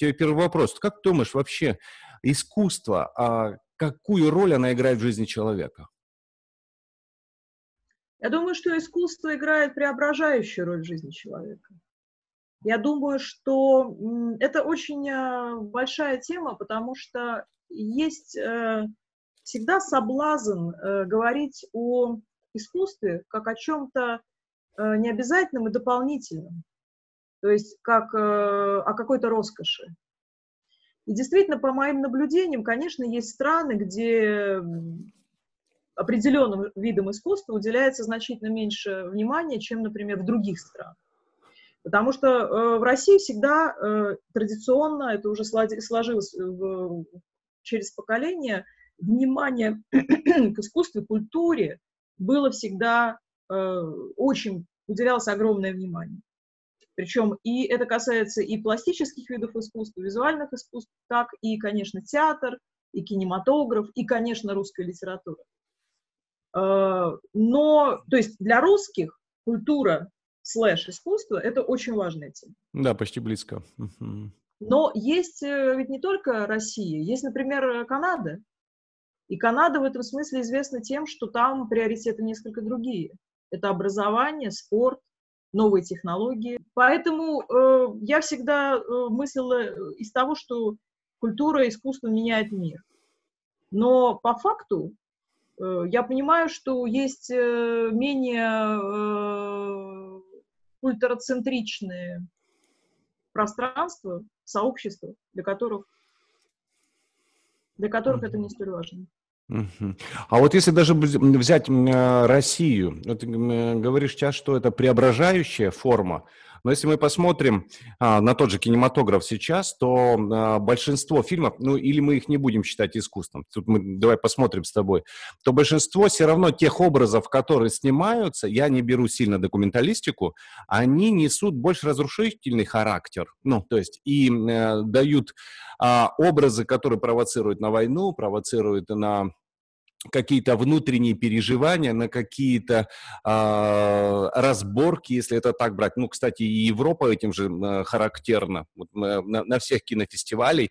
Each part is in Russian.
тебе первый вопрос. Как ты думаешь, вообще искусство, а какую роль она играет в жизни человека? Я думаю, что искусство играет преображающую роль в жизни человека. Я думаю, что это очень э, большая тема, потому что есть э, всегда соблазн э, говорить о искусстве как о чем-то необязательном и дополнительном, то есть как о какой-то роскоши. И действительно, по моим наблюдениям, конечно, есть страны, где определенным видам искусства уделяется значительно меньше внимания, чем, например, в других странах. Потому что э, в России всегда э, традиционно, это уже сложилось в, через поколение, внимание к искусству, культуре было всегда э, очень, уделялось огромное внимание. Причем и это касается и пластических видов искусства, визуальных искусств, так и, конечно, театр, и кинематограф, и, конечно, русская литература. Э, но, то есть для русских культура слэш искусство – это очень важная тема. Да, почти близко. Но есть э, ведь не только Россия, есть, например, Канада. И Канада в этом смысле известна тем, что там приоритеты несколько другие. Это образование, спорт, новые технологии. Поэтому э, я всегда э, мыслила из того, что культура и искусство меняет мир. Но по факту Э, я понимаю, что есть э, менее э, ультрацентричные пространства, сообщества, для которых, для которых это не столь важно. А вот если даже взять Россию, вот ты говоришь сейчас, что это преображающая форма, но если мы посмотрим а, на тот же кинематограф сейчас, то а, большинство фильмов, ну или мы их не будем считать искусством, тут мы давай посмотрим с тобой, то большинство все равно тех образов, которые снимаются, я не беру сильно документалистику, они несут больше разрушительный характер, ну то есть и э, дают а, образы, которые провоцируют на войну, провоцируют на какие-то внутренние переживания, на какие-то э, разборки, если это так брать. Ну, кстати, и Европа этим же э, характерна. Вот, на, на всех кинофестивалей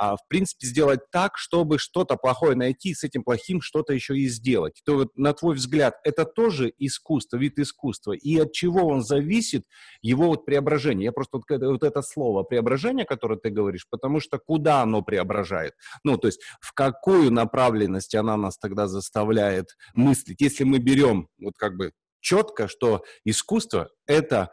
а, в принципе, сделать так, чтобы что-то плохое найти, с этим плохим что-то еще и сделать. То вот, на твой взгляд, это тоже искусство, вид искусства, и от чего он зависит, его вот преображение? Я просто вот, вот это слово преображение, которое ты говоришь, потому что куда оно преображает? Ну, то есть в какую направленность она нас тогда заставляет мыслить? Если мы берем вот как бы четко, что искусство — это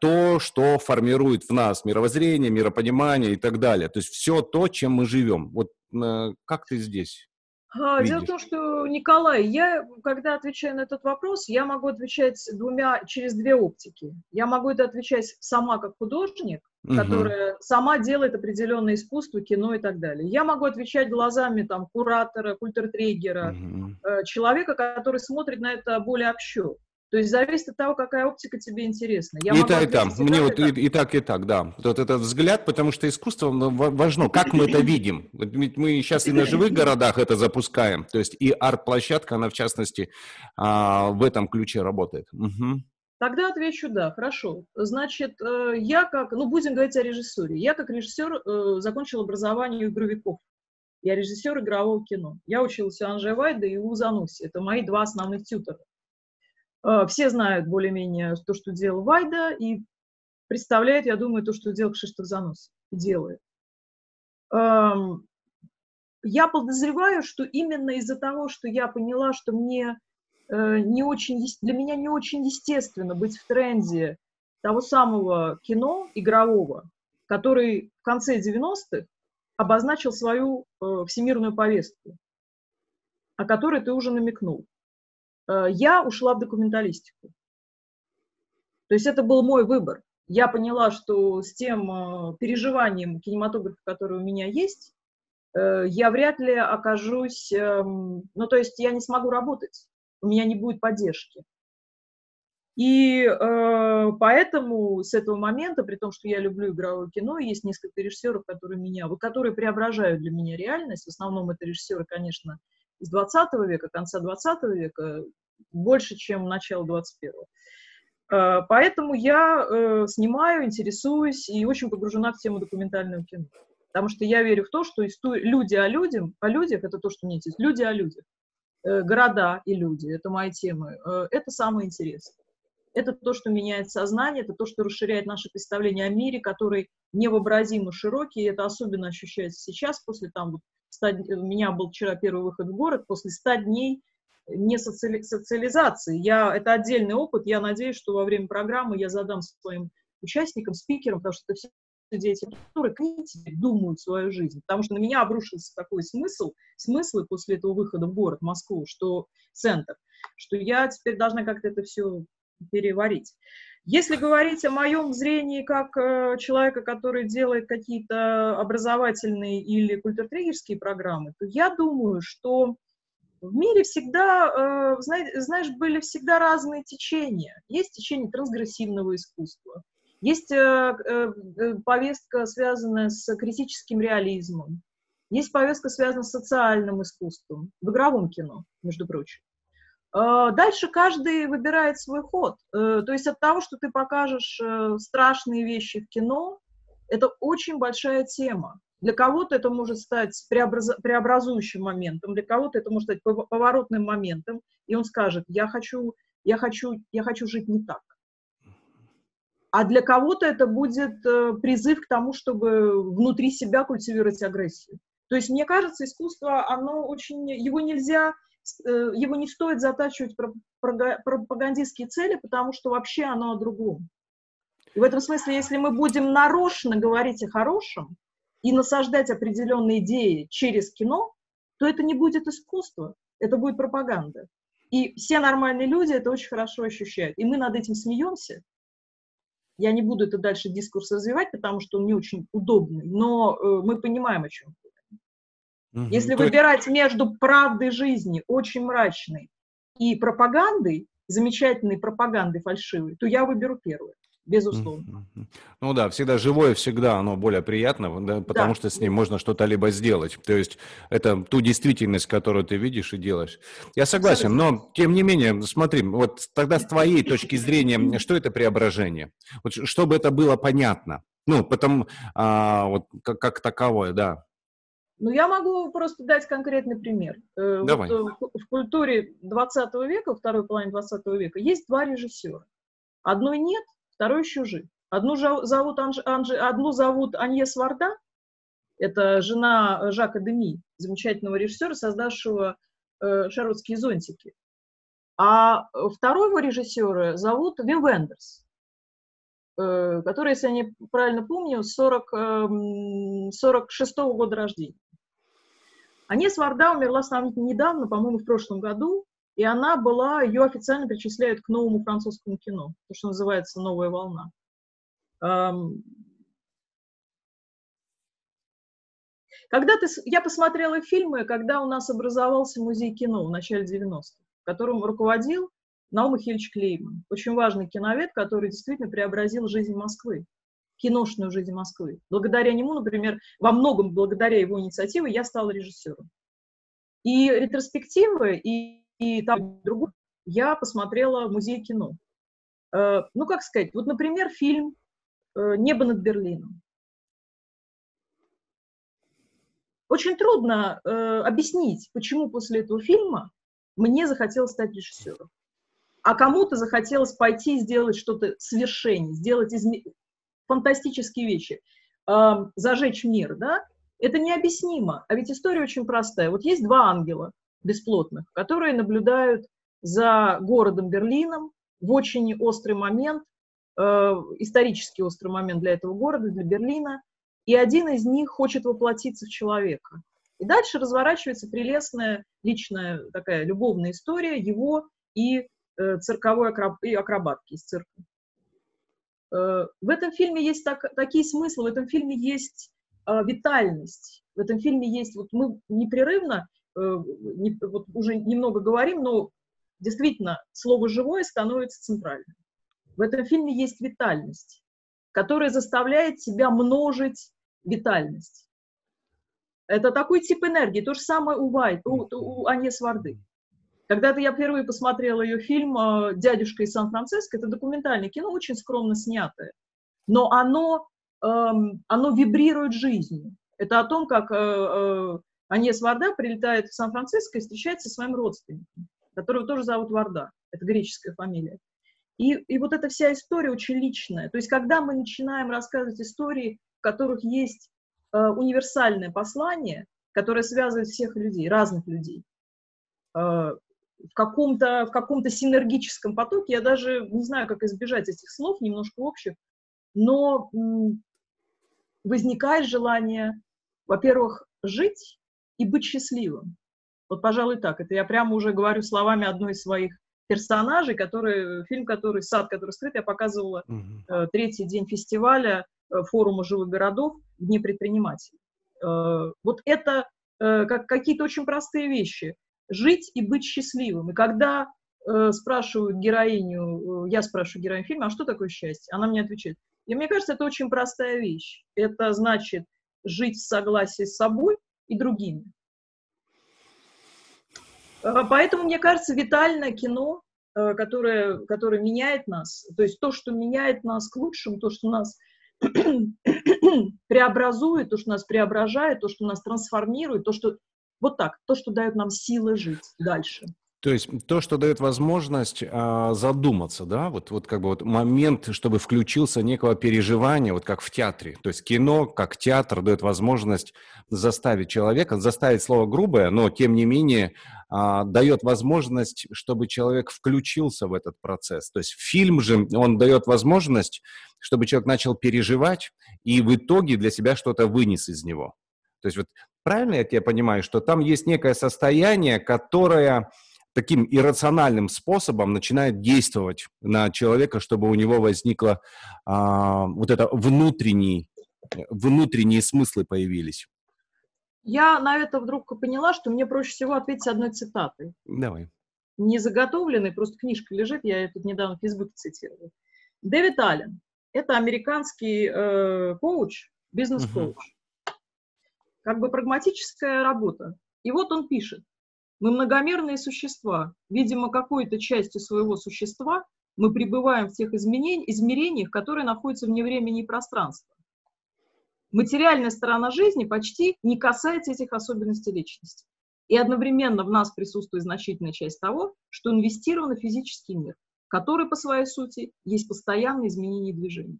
то, что формирует в нас мировоззрение, миропонимание и так далее. То есть все то, чем мы живем. Вот э, как ты здесь? А, дело в том, что, Николай, я, когда отвечаю на этот вопрос, я могу отвечать двумя, через две оптики. Я могу это отвечать сама как художник, угу. которая сама делает определенное искусство, кино и так далее. Я могу отвечать глазами там, куратора, культуртрегера, угу. человека, который смотрит на это более общо. То есть зависит от того, какая оптика тебе интересна. Я и так, и так. Мне вот и, и так, и так, да. Вот этот взгляд, потому что искусство важно, как мы это видим. Ведь мы сейчас и на живых городах это запускаем. То есть и арт-площадка, она в частности а, в этом ключе работает. Угу. Тогда отвечу да, хорошо. Значит, э, я как, ну будем говорить о режиссуре. Я как режиссер э, закончил образование игровиков. Я режиссер игрового кино. Я учился у Анжея Вайда и у Зануси. Это мои два основных тютора. Э, все знают более-менее то, что делал Вайда, и представляют, я думаю, то, что делал Кшиштоф Занос, делает. Эм, я подозреваю, что именно из-за того, что я поняла, что мне э, не очень, для меня не очень естественно быть в тренде того самого кино игрового, который в конце 90-х обозначил свою э, всемирную повестку, о которой ты уже намекнул. Э, я ушла в документалистику. То есть это был мой выбор. Я поняла, что с тем э, переживанием кинематографа, который у меня есть, э, я вряд ли окажусь, эм, ну то есть я не смогу работать, у меня не будет поддержки. И э, поэтому с этого момента, при том, что я люблю игровое кино, есть несколько режиссеров, которые меня, которые преображают для меня реальность. В основном это режиссеры, конечно, из 20 века, конца 20 века, больше, чем начало 21-го. Э, поэтому я э, снимаю, интересуюсь и очень погружена в тему документального кино. Потому что я верю в то, что история, люди о людях, о людях, это то, что мне интересует, люди о людях, э, города и люди, это мои темы, это самое интересное. Это то, что меняет сознание, это то, что расширяет наше представление о мире, который невообразимо широкий, и это особенно ощущается сейчас, после там, вот, 100, у меня был вчера первый выход в город, после 100 дней не социали, социализации. Я, это отдельный опыт, я надеюсь, что во время программы я задам своим участникам, спикерам, потому что это все дети, которые думают свою жизнь. Потому что на меня обрушился такой смысл, смыслы после этого выхода в город, Москву, что центр, что я теперь должна как-то это все переварить. Если говорить о моем зрении как э, человека, который делает какие-то образовательные или культуртрегерские программы, то я думаю, что в мире всегда, э, знаешь, были всегда разные течения. Есть течение трансгрессивного искусства, есть э, э, повестка, связанная с критическим реализмом, есть повестка, связанная с социальным искусством, в игровом кино, между прочим. Дальше каждый выбирает свой ход. То есть от того, что ты покажешь страшные вещи в кино, это очень большая тема. Для кого-то это может стать преобраз... преобразующим моментом, для кого-то это может стать поворотным моментом, и он скажет, я хочу, я хочу, я хочу жить не так. А для кого-то это будет призыв к тому, чтобы внутри себя культивировать агрессию. То есть, мне кажется, искусство, оно очень, его нельзя Э, его не стоит затачивать пропагандистские цели, потому что вообще оно о другом. И в этом смысле, если мы будем нарочно говорить о хорошем и насаждать определенные идеи через кино, то это не будет искусство, это будет пропаганда. И все нормальные люди это очень хорошо ощущают. И мы над этим смеемся. Я не буду это дальше дискурс развивать, потому что он не очень удобный, но э, мы понимаем, о чем Угу. Если То выбирать между правдой жизни, очень мрачной, и пропагандой, замечательной пропагандой фальшивой, то я выберу первую безусловно. Ну да, всегда живое, всегда оно более приятно, да, потому да. что с ним можно что-то либо сделать. То есть это ту действительность, которую ты видишь и делаешь. Я согласен, но тем не менее, смотри, вот тогда с твоей точки зрения, что это преображение? Вот чтобы это было понятно. Ну, потом а, вот как, как таковое, да. Ну, я могу просто дать конкретный пример. Э, Давай. Вот, э, в культуре 20 века, второй половины 20 века, есть два режиссера. Одной нет, второй еще жив. Одну зовут, Анж, Анж, одну зовут Аньес Варда, это жена Жака Деми, замечательного режиссера, создавшего э, «Шаротские зонтики». А второго режиссера зовут Вим Вендерс, э, который, если я не правильно помню, 40, э, 46 -го года рождения. Анис Варда умерла сравнительно недавно, по-моему, в прошлом году, и она была, ее официально причисляют к новому французскому кино, то, что называется «Новая волна». Когда ты, я посмотрела фильмы, когда у нас образовался музей кино в начале 90-х, которым руководил Наум Хильч Клейман, очень важный киновед, который действительно преобразил жизнь Москвы киношную жизнь Москвы. Благодаря нему, например, во многом благодаря его инициативе я стала режиссером. И ретроспективы, и, и там другое я посмотрела музей кино. Э, ну, как сказать, вот, например, фильм э, «Небо над Берлином». Очень трудно э, объяснить, почему после этого фильма мне захотелось стать режиссером. А кому-то захотелось пойти и сделать что-то свершение, сделать изме фантастические вещи. Э, зажечь мир, да? Это необъяснимо. А ведь история очень простая. Вот есть два ангела бесплотных, которые наблюдают за городом Берлином в очень острый момент, э, исторически острый момент для этого города, для Берлина, и один из них хочет воплотиться в человека. И дальше разворачивается прелестная личная такая любовная история его и э, цирковой акроб... и акробатки из цирка. Э, в этом фильме есть так, такие смыслы, в этом фильме есть э, витальность, в этом фильме есть, вот мы непрерывно, не, вот уже немного говорим, но действительно слово «живое» становится центральным. В этом фильме есть витальность, которая заставляет тебя множить витальность. Это такой тип энергии, то же самое у Вайт, у, у Аньес Варды Когда-то я впервые посмотрела ее фильм э, «Дядюшка из Сан-Франциско». Это документальное кино, очень скромно снятое. Но оно, эм, оно вибрирует жизнью. Это о том, как э, э, Аньес Варда прилетает в Сан-Франциско и встречается со своим родственником, которого тоже зовут Варда. Это греческая фамилия. И, и вот эта вся история очень личная. То есть, когда мы начинаем рассказывать истории, в которых есть э, универсальное послание, которое связывает всех людей, разных людей, э, в каком-то в каком-то синергическом потоке, я даже не знаю, как избежать этих слов, немножко общих, но возникает желание, во-первых, жить и быть счастливым. Вот, пожалуй, так. Это я прямо уже говорю словами одной из своих персонажей, который, фильм, который «Сад, который скрыт», я показывала э, третий день фестиваля э, форума живых городов в Дне предпринимателей. Э, вот это э, как какие-то очень простые вещи. Жить и быть счастливым. И когда э, спрашивают героиню, э, я спрашиваю героиню фильма, а что такое счастье? Она мне отвечает. И мне кажется, это очень простая вещь. Это значит жить в согласии с собой и другими. Э, поэтому, мне кажется, витальное кино, э, которое, которое меняет нас, то есть то, что меняет нас к лучшему, то, что нас преобразует, то, что нас преображает, то, что нас трансформирует, то, что вот так, то, что дает нам силы жить дальше. То есть то, что дает возможность а, задуматься, да, вот, вот как бы вот момент, чтобы включился некого переживания, вот как в театре. То есть кино, как театр, дает возможность заставить человека, заставить слово грубое, но тем не менее а, дает возможность, чтобы человек включился в этот процесс. То есть фильм же, он дает возможность, чтобы человек начал переживать и в итоге для себя что-то вынес из него. То есть вот правильно я тебя понимаю, что там есть некое состояние, которое таким иррациональным способом начинает действовать на человека, чтобы у него возникло а, вот это внутренний, внутренние смыслы появились. Я на это вдруг поняла, что мне проще всего ответить одной цитатой. Давай. Не заготовленной, просто книжка лежит, я ее тут недавно в Фейсбуке цитировала. Дэвид Аллен. Это американский э, коуч, бизнес-коуч. Угу. Как бы прагматическая работа. И вот он пишет. Мы многомерные существа. Видимо, какой-то частью своего существа мы пребываем в тех измерениях, которые находятся вне времени и пространства. Материальная сторона жизни почти не касается этих особенностей личности. И одновременно в нас присутствует значительная часть того, что инвестировано в физический мир, который по своей сути есть постоянное изменение и движение.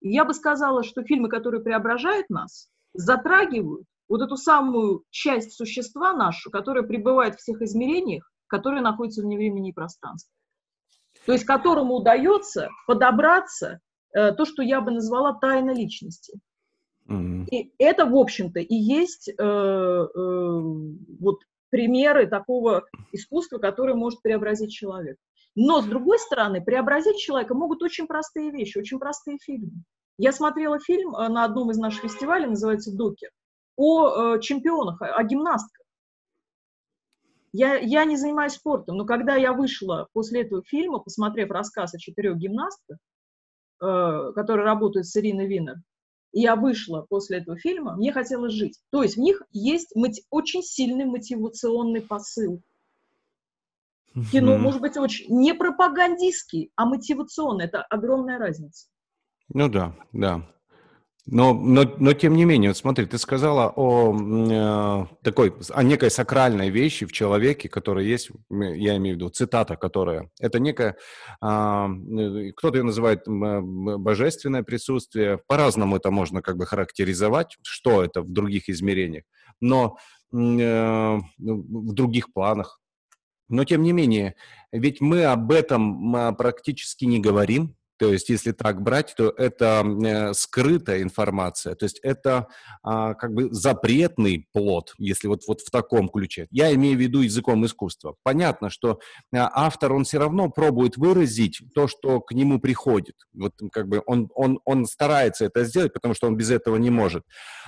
И я бы сказала, что фильмы, которые преображают нас, затрагивают вот эту самую часть существа нашу, которая пребывает в всех измерениях, которые находятся вне времени и пространства. То есть которому удается подобраться э, то, что я бы назвала тайна личности. Mm-hmm. И это, в общем-то, и есть э, э, вот примеры такого искусства, которое может преобразить человека. Но, с другой стороны, преобразить человека могут очень простые вещи, очень простые фильмы. Я смотрела фильм э, на одном из наших фестивалей, называется «Докер» о э, чемпионах, о гимнастках. Я, я не занимаюсь спортом, но когда я вышла после этого фильма, посмотрев рассказ о четырех гимнастках, э, которые работают с Ириной Винер, и я вышла после этого фильма, мне хотелось жить. То есть в них есть мотив, очень сильный мотивационный посыл. Кино может быть очень не пропагандистский, а мотивационный. Это огромная разница. Ну да, да. Но, но, но тем не менее, вот смотри, ты сказала о э, такой, о некой сакральной вещи в человеке, которая есть, я имею в виду цитата, которая, это некая, а, э, кто-то ее называет божественное присутствие, по-разному это можно как бы характеризовать, что это в других измерениях, но э, в других планах. Но тем не менее, ведь мы об этом практически не говорим, то есть, если так брать, то это э, скрытая информация, то есть это а, как бы запретный плод, если вот, вот в таком ключе. Я имею в виду языком искусства. Понятно, что а, автор, он все равно пробует выразить то, что к нему приходит. Вот как бы он, он, он старается это сделать, потому что он без этого не может.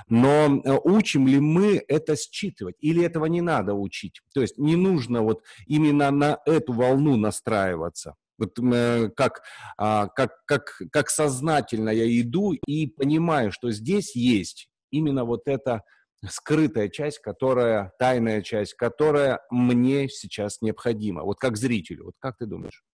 Но э, учим ли мы это считывать? Или этого не надо учить? То есть не нужно вот именно на эту волну настраиваться. Вот э, как, а, как, как, как сознательно я иду и понимаю, что здесь есть именно вот это скрытая часть, которая, тайная часть, которая мне сейчас необходима, вот как зрителю, вот как ты думаешь?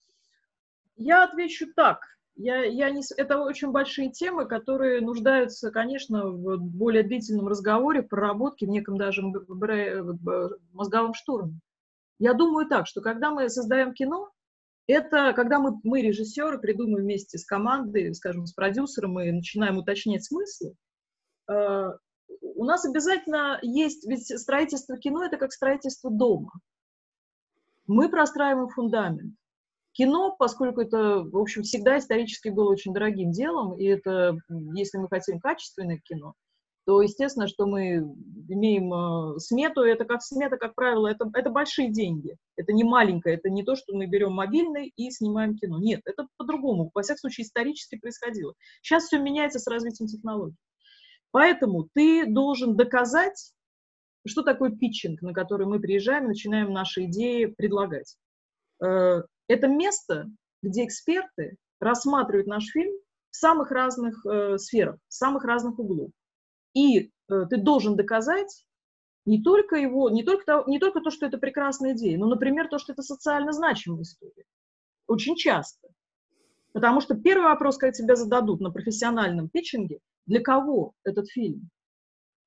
Я отвечу так. Я, я не, это очень большие темы, которые нуждаются, конечно, в более длительном разговоре, проработке, в неком даже мозговом штурме. Я думаю так, что когда мы создаем кино, это когда мы, мы режиссеры, придумываем вместе с командой, скажем, с продюсером и начинаем уточнять смыслы, э, у нас обязательно есть, ведь строительство кино – это как строительство дома. Мы простраиваем фундамент. Кино, поскольку это, в общем, всегда исторически было очень дорогим делом, и это, если мы хотим качественное кино, то естественно, что мы имеем э, смету, это как смета, как правило, это, это большие деньги. Это не маленькое, это не то, что мы берем мобильный и снимаем кино. Нет, это по-другому. Во всяком случае, исторически происходило. Сейчас все меняется с развитием технологий. Поэтому ты должен доказать, что такое питчинг, на который мы приезжаем начинаем наши идеи предлагать. Э, это место, где эксперты рассматривают наш фильм в самых разных э, сферах, в самых разных углов. И э, ты должен доказать не только его, не только, то, не только то, что это прекрасная идея, но, например, то, что это социально значимая история. Очень часто. Потому что первый вопрос, когда тебя зададут на профессиональном питчинге, для кого этот фильм?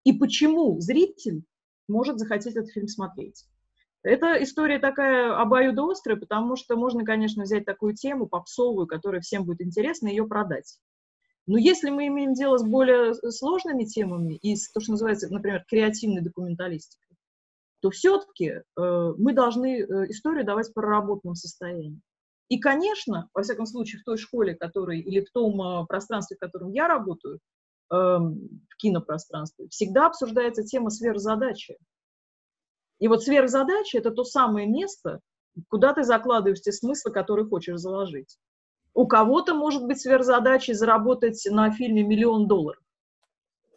И почему зритель может захотеть этот фильм смотреть? Это история такая обоюдоострая, потому что можно, конечно, взять такую тему попсовую, которая всем будет интересна, и ее продать. Но если мы имеем дело с более сложными темами и с то, что называется, например, креативной документалистикой, то все-таки э, мы должны э, историю давать в проработанном состоянии. И, конечно, во всяком случае, в той школе, который, или в том э, пространстве, в котором я работаю, э, в кинопространстве, всегда обсуждается тема сверхзадачи. И вот сверхзадача – это то самое место, куда ты закладываешь те смыслы, которые хочешь заложить. У кого-то может быть сверхзадачей заработать на фильме миллион долларов.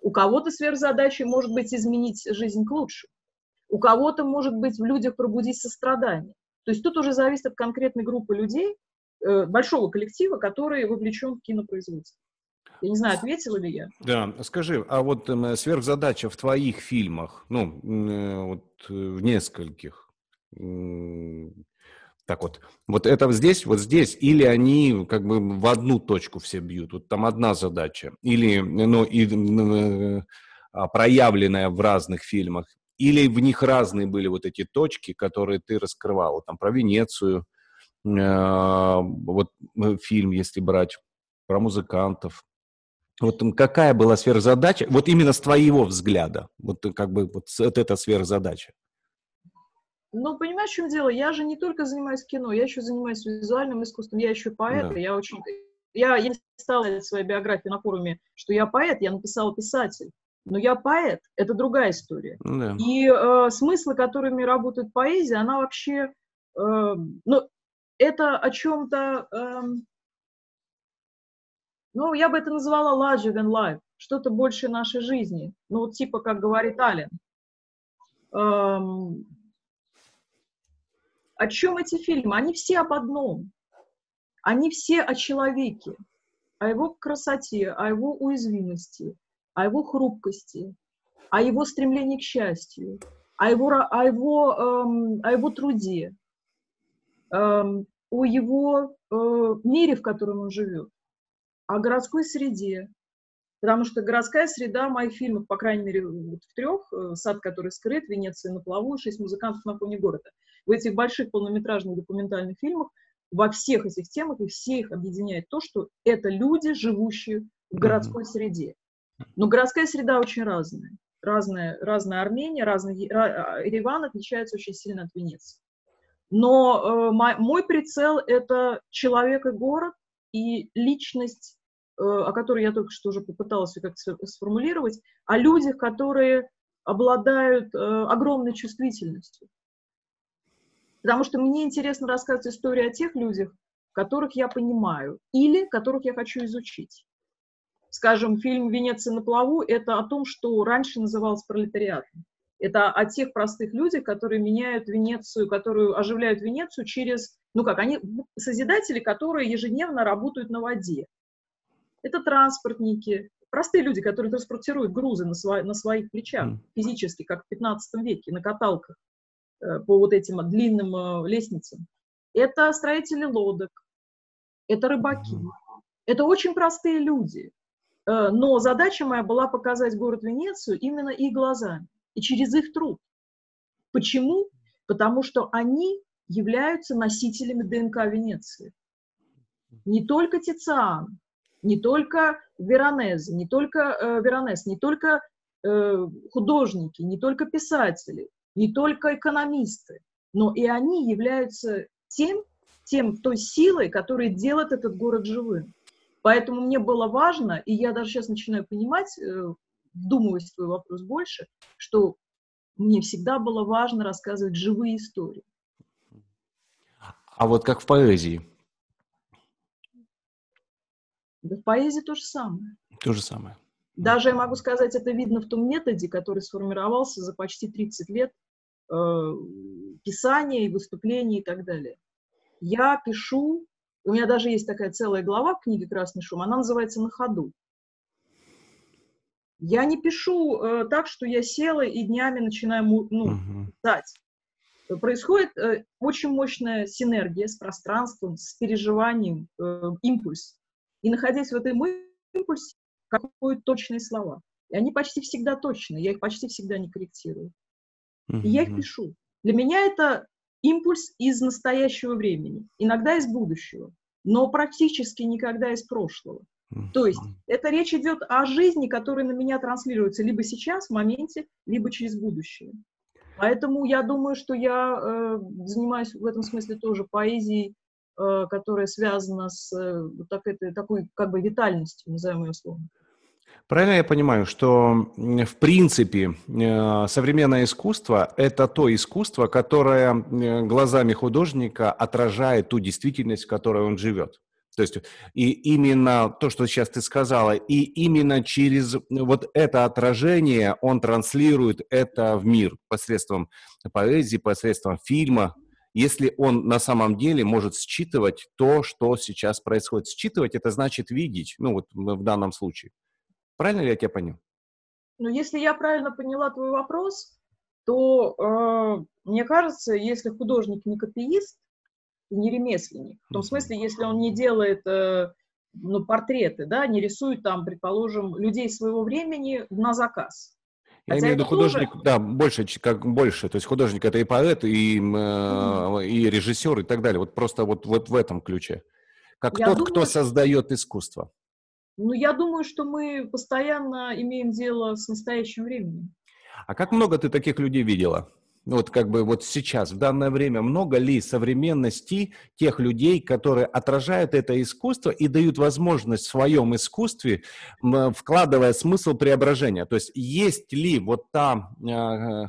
У кого-то сверхзадачей может быть изменить жизнь к лучшему. У кого-то может быть в людях пробудить сострадание. То есть тут уже зависит от конкретной группы людей, э, большого коллектива, который вовлечен в кинопроизводство. Я не знаю, ответила ли я. Да, скажи, а вот э, сверхзадача в твоих фильмах, ну, э, вот э, в нескольких, так вот, вот это здесь, вот здесь, или они как бы в одну точку все бьют, вот там одна задача, или, ну, и, э, проявленная в разных фильмах, или в них разные были вот эти точки, которые ты раскрывал, там про Венецию, э, вот э, фильм, если брать, про музыкантов, вот какая была сверхзадача, вот именно с твоего взгляда, вот как бы вот эта сверхзадача? Ну, понимаешь, в чем дело? Я же не только занимаюсь кино, я еще занимаюсь визуальным искусством, я еще поэт, да. я очень... Я, я стала в своей биографии на форуме, что я поэт, я написала писатель. Но я поэт, это другая история. Да. И э, смыслы, которыми работает поэзия, она вообще... Э, ну, это о чем-то... Э, ну, я бы это назвала larger than life, что-то больше нашей жизни. Ну, вот типа, как говорит Ален. Эм, о чем эти фильмы? Они все об одном. Они все о человеке, о его красоте, о его уязвимости, о его хрупкости, о его стремлении к счастью, о его, о его, эм, о его труде, эм, о его э, мире, в котором он живет о городской среде, потому что городская среда моих фильмов, по крайней мере, вот в трех, э, «Сад, который скрыт», «Венеция на плаву», «Шесть музыкантов на фоне города». В этих больших полнометражных документальных фильмах во всех этих темах и все их объединяет то, что это люди, живущие в городской mm-hmm. среде. Но городская среда очень разная. Разная, разная Армения, разный Ереван отличается очень сильно от Венеции. Но э, мой, мой прицел – это человек и город, и личность, э, о которой я только что уже попыталась как-то сформулировать, о людях, которые обладают э, огромной чувствительностью. Потому что мне интересно рассказывать историю о тех людях, которых я понимаю или которых я хочу изучить. Скажем, фильм «Венеция на плаву» — это о том, что раньше называлось пролетариатом. Это о тех простых людях, которые меняют Венецию, которые оживляют Венецию через ну как, они созидатели, которые ежедневно работают на воде. Это транспортники, простые люди, которые транспортируют грузы на, сво, на своих плечах mm. физически, как в 15 веке, на каталках по вот этим длинным э, лестницам. Это строители лодок, это рыбаки, это очень простые люди. Э, но задача моя была показать город Венецию именно их глазами и через их труд. Почему? Потому что они являются носителями ДНК Венеции. Не только Тициан, не только Веронезе, не только э, Веронез, не только э, художники, не только писатели, не только экономисты, но и они являются тем, тем, той силой, которая делает этот город живым. Поэтому мне было важно, и я даже сейчас начинаю понимать, э, вдумываясь в твой вопрос больше, что мне всегда было важно рассказывать живые истории. А вот как в поэзии? Да в поэзии то же самое. То же самое. Даже, я могу сказать, это видно в том методе, который сформировался за почти 30 лет писания и выступлений и так далее. Я пишу, у меня даже есть такая целая глава в книге «Красный шум», она называется «На ходу». Я не пишу э, так, что я села и днями начинаю ну, uh-huh. писать. Происходит э, очень мощная синергия с пространством, с переживанием, э, импульс. И находясь в этом импульсе, какие точные слова. И они почти всегда точные, я их почти всегда не корректирую. Uh-huh. И я их пишу. Для меня это импульс из настоящего времени, иногда из будущего, но практически никогда из прошлого. То есть это речь идет о жизни, которая на меня транслируется либо сейчас, в моменте, либо через будущее. Поэтому я думаю, что я э, занимаюсь в этом смысле тоже поэзией, э, которая связана с э, так, это, такой как бы витальностью, назовем ее словом. Правильно я понимаю, что в принципе э, современное искусство – это то искусство, которое э, глазами художника отражает ту действительность, в которой он живет? То есть и именно то, что сейчас ты сказала, и именно через вот это отражение он транслирует это в мир посредством поэзии, посредством фильма, если он на самом деле может считывать то, что сейчас происходит. Считывать – это значит видеть, ну вот в данном случае. Правильно ли я тебя понял? Ну, если я правильно поняла твой вопрос, то э, мне кажется, если художник не копиист, не ремесленник. В том смысле, если он не делает э, ну, портреты, да, не рисует там, предположим, людей своего времени на заказ. Я Хотя имею в виду художник, тоже... да, больше, как больше. То есть художник это и поэт, и, э, mm-hmm. и режиссер, и так далее. Вот просто вот, вот в этом ключе. Как я тот, думаю, кто создает искусство. Ну, я думаю, что мы постоянно имеем дело с настоящим временем. А как много ты таких людей видела? вот как бы вот сейчас, в данное время, много ли современности тех людей, которые отражают это искусство и дают возможность в своем искусстве, вкладывая смысл преображения? То есть есть ли вот та э,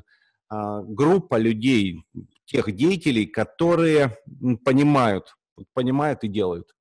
э, группа людей, тех деятелей, которые понимают, понимают и делают?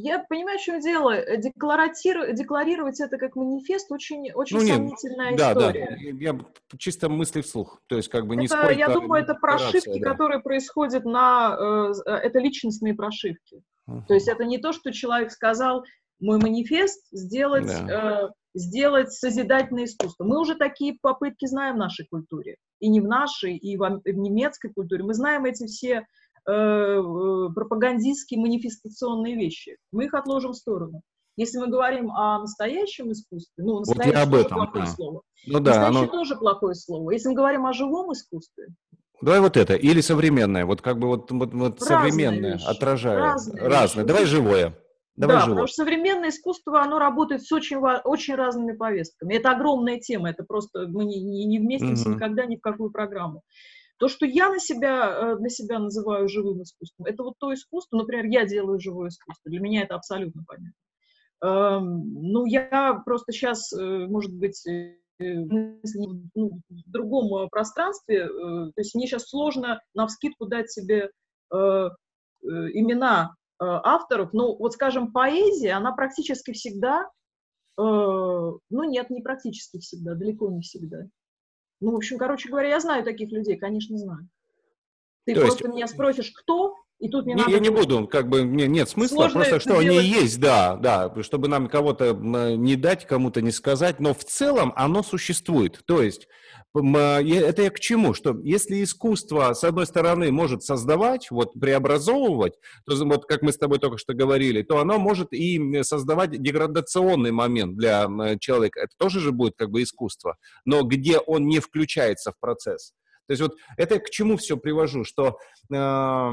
Я понимаю, в чем дело. Э, декларатиру... Декларировать это как манифест очень, очень ну, нет, сомнительная да, история. Да, я чисто мысли вслух. То есть как бы не сколько... Я думаю, это прошивки, да. которые происходят на... Э, э, это личностные прошивки. Uh-huh. То есть это не то, что человек сказал, мой манифест сделать, да. э, сделать созидательное искусство. Мы уже такие попытки знаем в нашей культуре. И не в нашей, и в, в немецкой культуре. Мы знаем эти все пропагандистские манифестационные вещи. Мы их отложим в сторону. Если мы говорим о настоящем искусстве, ну, настоящее вот об этом, плохое да. слово. Ну, да, настоящее оно... тоже плохое слово. Если мы говорим о живом искусстве, Давай вот это, или современное, вот как бы вот, вот, вот современное, вещи. отражая. Разные. Разные. Давай живое. Давай да, живое. потому что современное искусство, оно работает с очень, очень разными повестками. Это огромная тема, это просто мы не, не, не вместимся угу. никогда ни в какую программу. То, что я на себя, э, для себя называю живым искусством, это вот то искусство, например, я делаю живое искусство, для меня это абсолютно понятно. Эм, ну, я просто сейчас, э, может быть, э, ну, в другом пространстве, то есть мне сейчас сложно на вскидку дать себе имена авторов, но вот, скажем, поэзия, она практически всегда, ну нет, не практически всегда, далеко не всегда, ну, в общем, короче говоря, я знаю таких людей, конечно, знаю. Ты То просто есть... меня спросишь, кто, И тут не, не надо... Я не буду, как бы, мне нет смысла, просто что делать... они есть, да, да, чтобы нам кого-то не дать, кому-то не сказать, но в целом оно существует. То есть это я к чему? Что если искусство, с одной стороны, может создавать, вот преобразовывать, то вот как мы с тобой только что говорили, то оно может и создавать деградационный момент для человека. Это тоже же будет как бы искусство, но где он не включается в процесс. То есть вот это к чему все привожу, что э,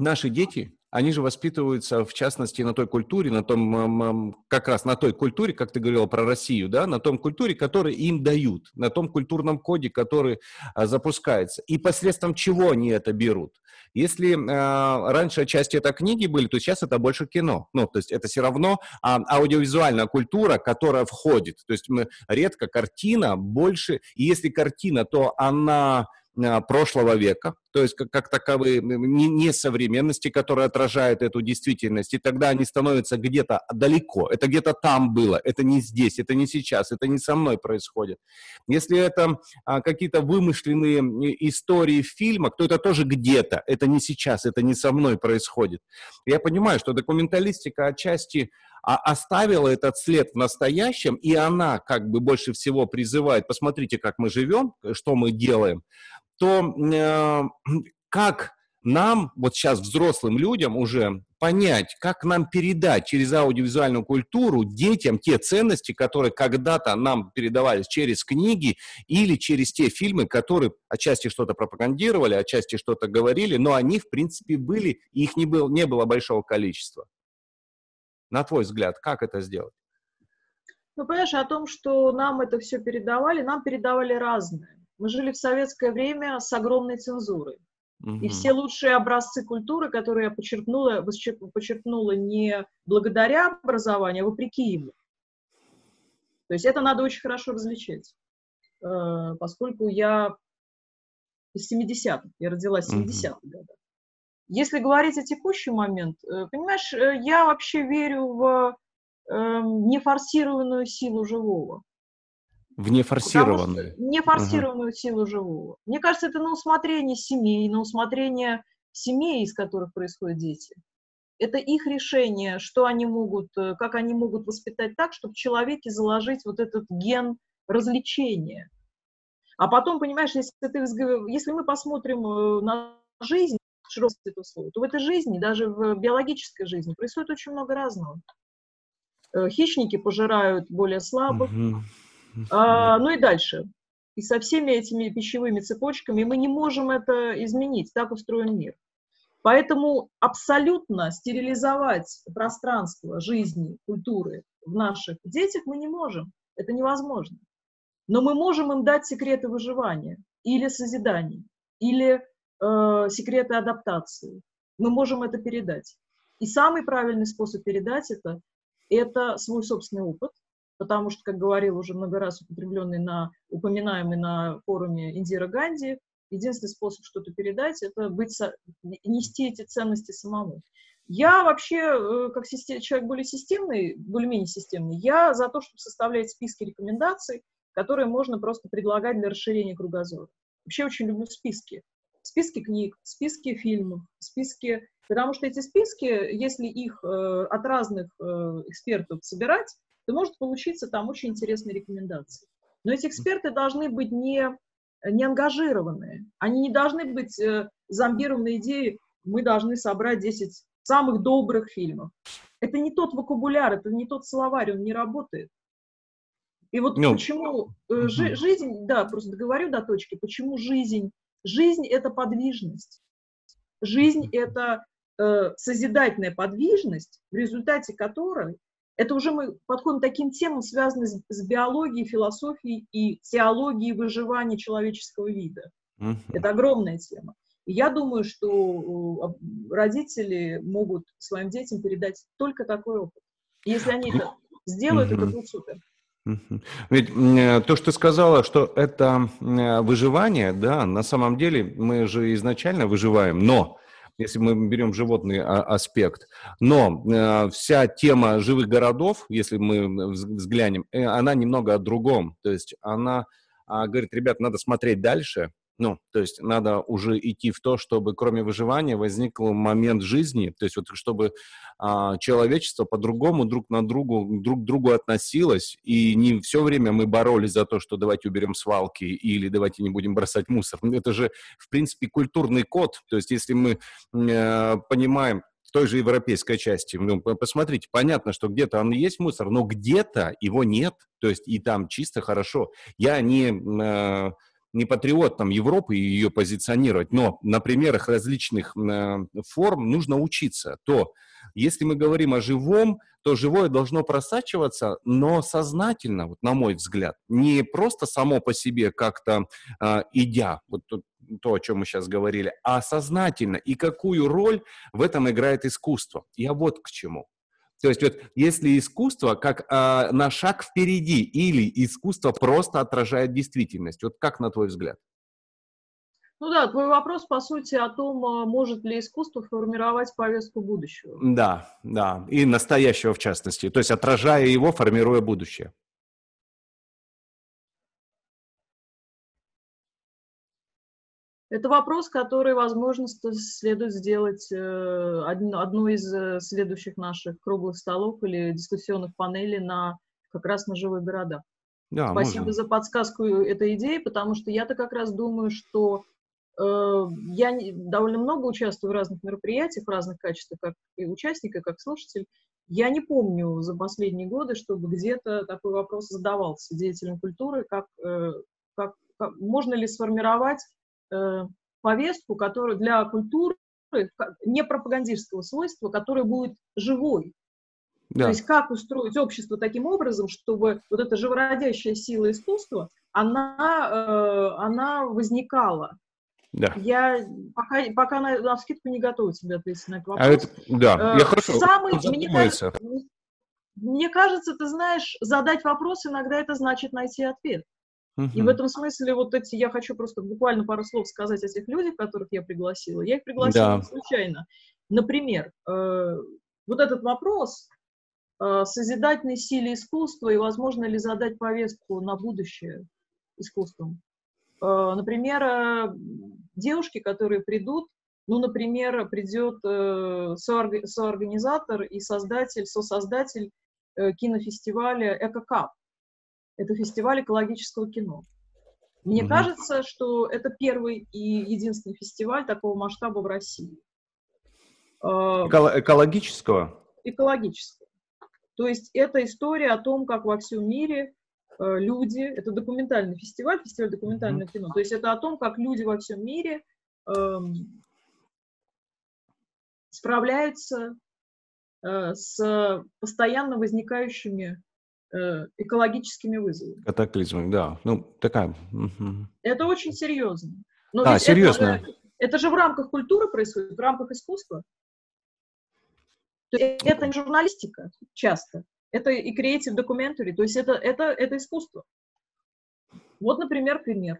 наши дети, они же воспитываются, в частности, на той культуре, на том, как раз на той культуре, как ты говорила про Россию, да, на том культуре, который им дают, на том культурном коде, который а, запускается. И посредством чего они это берут? Если э, раньше отчасти это книги были, то сейчас это больше кино. Ну, то есть это все равно э, аудиовизуальная культура, которая входит. То есть мы редко картина больше, и если картина, то она а, прошлого века, то есть как, как таковые не, не которые отражают эту действительность, и тогда они становятся где-то далеко, это где-то там было, это не здесь, это не сейчас, это не со мной происходит. Если это а, какие-то вымышленные истории в фильмах, то это тоже где-то, это не сейчас, это не со мной происходит. Я понимаю, что документалистика отчасти а оставила этот след в настоящем, и она как бы больше всего призывает, посмотрите, как мы живем, что мы делаем, то э, как нам, вот сейчас взрослым людям уже понять, как нам передать через аудиовизуальную культуру детям те ценности, которые когда-то нам передавались через книги или через те фильмы, которые отчасти что-то пропагандировали, отчасти что-то говорили, но они, в принципе, были, и их не было, не было большого количества. На твой взгляд, как это сделать? Ну, понимаешь, о том, что нам это все передавали, нам передавали разное. Мы жили в советское время с огромной цензурой. Угу. И все лучшие образцы культуры, которые я подчеркнула, подчеркнула не благодаря образованию, а вопреки ему. То есть это надо очень хорошо различать. Э, поскольку я из 70-х, я родилась в 70-х угу. годах. Если говорить о текущий момент, э, понимаешь, э, я вообще верю в эм, нефорсированную силу живого. В нефорсированную. Нефорсированную ага. силу живого. Мне кажется, это на усмотрение семей, на усмотрение семей, из которых происходят дети. Это их решение, что они могут, э, как они могут воспитать так, чтобы в человеке заложить вот этот ген развлечения. А потом, понимаешь, если, ты, если мы посмотрим на жизнь, этого слова, то в этой жизни, даже в биологической жизни, происходит очень много разного. Э, хищники пожирают более слабых, угу. А, ну и дальше. И со всеми этими пищевыми цепочками мы не можем это изменить, так устроен мир. Поэтому абсолютно стерилизовать пространство жизни, культуры в наших детях мы не можем. Это невозможно. Но мы можем им дать секреты выживания или созидания, или э, секреты адаптации. Мы можем это передать. И самый правильный способ передать это – это свой собственный опыт, потому что, как говорил уже много раз употребленный на, упоминаемый на форуме Индира Ганди, единственный способ что-то передать – это быть, нести эти ценности самому. Я вообще, э, как систем, человек более системный, более-менее системный, я за то, чтобы составлять списки рекомендаций, которые можно просто предлагать для расширения кругозора. Вообще очень люблю списки. Списки книг, списки фильмов, списки... Потому что эти списки, если их э, от разных э, экспертов собирать, то может получиться там очень интересные рекомендации. Но эти эксперты должны быть не, не ангажированные. Они не должны быть э, зомбированы идеей, мы должны собрать 10 самых добрых фильмов. Это не тот вокабуляр, это не тот словарь, он не работает. И вот ну, почему э, жи, жизнь, да, просто договорю до точки, почему жизнь? Жизнь – это подвижность. Жизнь – это э, созидательная подвижность, в результате которой это уже мы подходим к таким темам, связанным с, с биологией, философией и теологией выживания человеческого вида. Uh-huh. Это огромная тема. И я думаю, что э, родители могут своим детям передать только такой опыт. И если они это сделают, uh-huh. это будет супер. Ведь э, то, что ты сказала, что это э, выживание, да, на самом деле мы же изначально выживаем, но если мы берем животный а, аспект. Но э, вся тема живых городов, если мы взглянем, э, она немного о другом. То есть она э, говорит, ребят, надо смотреть дальше, Ну, то есть надо уже идти в то, чтобы кроме выживания возникл момент жизни, то есть вот чтобы а, человечество по-другому друг на другу, друг к другу относилось, и не все время мы боролись за то, что давайте уберем свалки или давайте не будем бросать мусор. Это же, в принципе, культурный код, то есть если мы э, понимаем, в той же европейской части. Ну, посмотрите, понятно, что где-то он есть мусор, но где-то его нет, то есть и там чисто хорошо. Я не, э, не патриот там Европы и ее позиционировать, но на примерах различных э, форм нужно учиться. То, если мы говорим о живом, то живое должно просачиваться, но сознательно, вот на мой взгляд, не просто само по себе как-то э, идя, вот то, о чем мы сейчас говорили, а сознательно. И какую роль в этом играет искусство? Я вот к чему. То есть вот если искусство как э, на шаг впереди или искусство просто отражает действительность, вот как на твой взгляд? Ну да, твой вопрос, по сути, о том, а, может ли искусство формировать повестку будущего. Да, да, и настоящего в частности, то есть отражая его, формируя будущее. Это вопрос, который, возможно, следует сделать э, одной из э, следующих наших круглых столов или дискуссионных панелей на как раз на живых городах. Да, Спасибо можем. за подсказку этой идеи, потому что я-то как раз думаю, что э, я довольно много участвую в разных мероприятиях, в разных качествах, как и участник, и как слушатель. Я не помню за последние годы, чтобы где-то такой вопрос задавался деятелям культуры, как, э, как, как можно ли сформировать повестку, которая для культуры не пропагандистского свойства, которая будет живой. Да. То есть как устроить общество таким образом, чтобы вот эта живородящая сила искусства, она, э, она возникала. Да. Я пока, пока на, на скидку не готова тебе ответить на этот вопрос. А это, да, э, я хорошо. Самый, мне, кажется, мне кажется, ты знаешь, задать вопрос иногда это значит найти ответ. И в этом смысле вот эти, я хочу просто буквально пару слов сказать о тех людях, которых я пригласила. Я их пригласила да. случайно. Например, э, вот этот вопрос э, созидательной силе искусства и возможно ли задать повестку на будущее искусством. Э, например, э, девушки, которые придут, ну, например, придет э, соорганизатор и создатель, сосоздатель э, кинофестиваля «Экокап», это фестиваль экологического кино. Мне угу. кажется, что это первый и единственный фестиваль такого масштаба в России. А, Эко- экологического? Экологического. То есть это история о том, как во всем мире э, люди, это документальный фестиваль, фестиваль документального mm кино, то есть это о том, как люди во всем мире эм, справляются э, с постоянно возникающими экологическими вызовами. Катаклизмами, да. Ну, такая. Это очень серьезно. Но да, серьезно. Это же, это же в рамках культуры происходит, в рамках искусства. То есть это не журналистика часто, это и creative documentary, то есть это, это, это искусство. Вот, например, пример.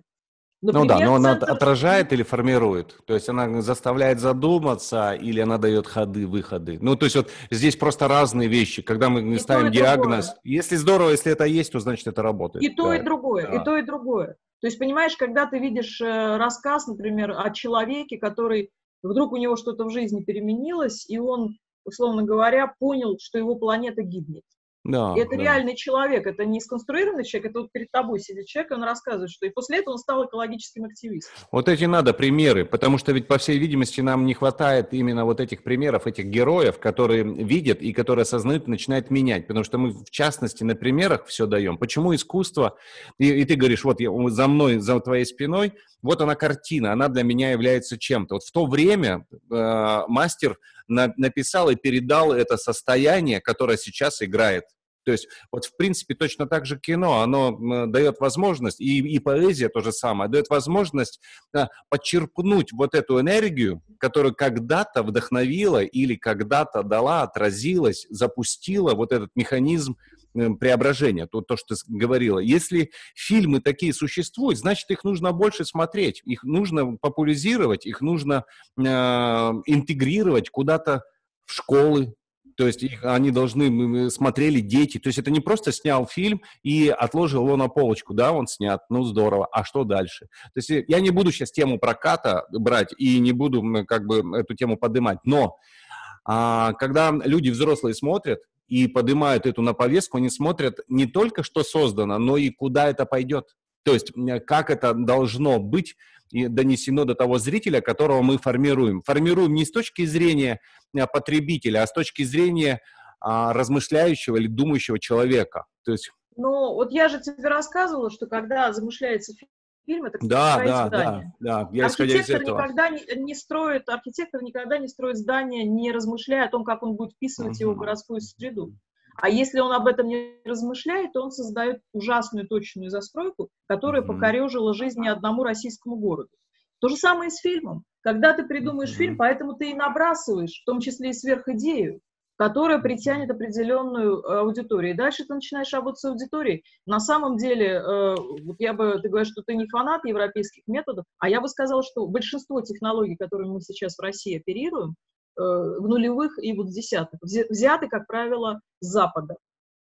Например, ну да, но она центр... отражает или формирует? То есть она заставляет задуматься или она дает ходы, выходы? Ну, то есть вот здесь просто разные вещи. Когда мы и ставим диагноз, другое. если здорово, если это есть, то значит это работает. И то, да. и другое, да. и то, и другое. То есть, понимаешь, когда ты видишь э, рассказ, например, о человеке, который вдруг у него что-то в жизни переменилось, и он, условно говоря, понял, что его планета гибнет. Да, и это да. реальный человек, это не сконструированный человек, это вот перед тобой сидит человек, и он рассказывает, что и после этого он стал экологическим активистом. Вот эти надо примеры, потому что ведь, по всей видимости, нам не хватает именно вот этих примеров, этих героев, которые видят и которые осознают и начинают менять, потому что мы, в частности, на примерах все даем. Почему искусство, и, и ты говоришь, вот я, за мной, за твоей спиной, вот она картина, она для меня является чем-то. Вот в то время э, мастер на, написал и передал это состояние, которое сейчас играет. То есть вот в принципе точно так же кино, оно дает возможность, и, и поэзия то же самое, дает возможность а, подчерпнуть вот эту энергию, которая когда-то вдохновила или когда-то дала, отразилась, запустила вот этот механизм преображения, то, то, что ты говорила. Если фильмы такие существуют, значит, их нужно больше смотреть, их нужно популяризировать, их нужно э, интегрировать куда-то в школы, То есть их, они должны, смотрели дети. То есть это не просто снял фильм и отложил его на полочку, да, он снят, ну здорово, а что дальше? То есть я не буду сейчас тему проката брать и не буду как бы эту тему поднимать, но а, когда люди взрослые смотрят и поднимают эту на повестку, они смотрят не только, что создано, но и куда это пойдет. То есть как это должно быть и донесено до того зрителя, которого мы формируем. Формируем не с точки зрения а, потребителя, а с точки зрения а, размышляющего или думающего человека. То есть... Ну, вот я же тебе рассказывала, что когда замышляется фильм, это да, да, здание. да, да, я архитектор никогда не, не строит, архитектор никогда не строит здание, не размышляя о том, как он будет вписывать uh-huh. его в городскую среду. А если он об этом не размышляет, то он создает ужасную точную застройку, которая mm-hmm. покорежила жизнь не одному российскому городу. То же самое и с фильмом. Когда ты придумаешь mm-hmm. фильм, поэтому ты и набрасываешь, в том числе и сверхидею, которая притянет определенную э, аудиторию. И дальше ты начинаешь работать с аудиторией. На самом деле, э, вот я бы, ты говоришь, что ты не фанат европейских методов, а я бы сказала, что большинство технологий, которыми мы сейчас в России оперируем, Э, в нулевых и вот в десятых, взяты, как правило, с Запада.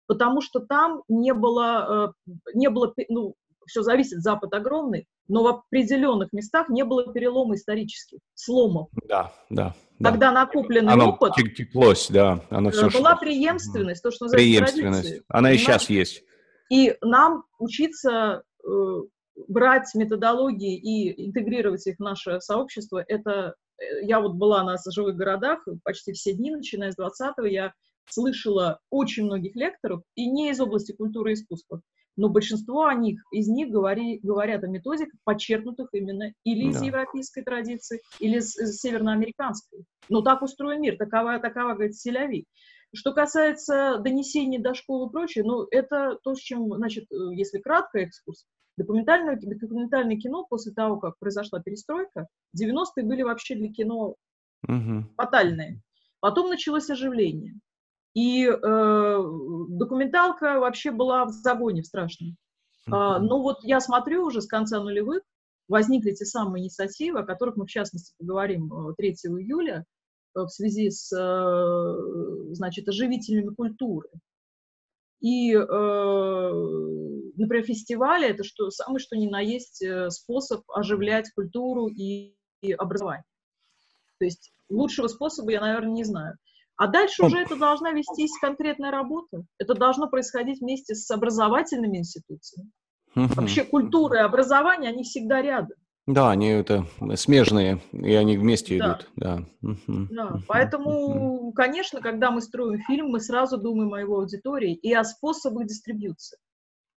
Потому что там не было, не было ну, все зависит, Запад огромный, но в определенных местах не было перелома исторических, сломов. Да, да. Когда да. накопленный оно опыт... теклось, да. Оно все была шло. преемственность, то, что называется Преемственность. Традиции. Она и сейчас есть. И нам учиться э, брать методологии и интегрировать их в наше сообщество, это Э, я вот была на живых городах почти все дни, начиная с 20-го, я слышала очень многих лекторов, и не из области культуры и искусства, но большинство о них, из них говори, говорят о методиках, подчеркнутых именно или да. из европейской традиции, или из, из северноамериканской. Но так устроен мир, такова, такова говорит, селяви. Что касается донесений до школы и прочее, ну, это то, с чем, значит, э, если кратко экскурс, Документальное, документальное кино после того, как произошла перестройка, 90-е были вообще для кино угу. фатальные. Потом началось оживление. И э, документалка вообще была в загоне в страшном. А, но вот я смотрю уже с конца нулевых, возникли те самые инициативы, о которых мы в частности поговорим 3 э, июля э, в связи с, э, значит, оживителями культуры. И, например, фестивали — это что, самый что ни на есть способ оживлять культуру и, и образование. То есть лучшего способа я, наверное, не знаю. А дальше уже это должна вестись конкретная работа. Это должно происходить вместе с образовательными институциями. Вообще культура и образование, они всегда рядом. Да, они это смежные, и они вместе да. идут. Да. да. Поэтому, конечно, когда мы строим фильм, мы сразу думаем о его аудитории и о способах дистрибьюции.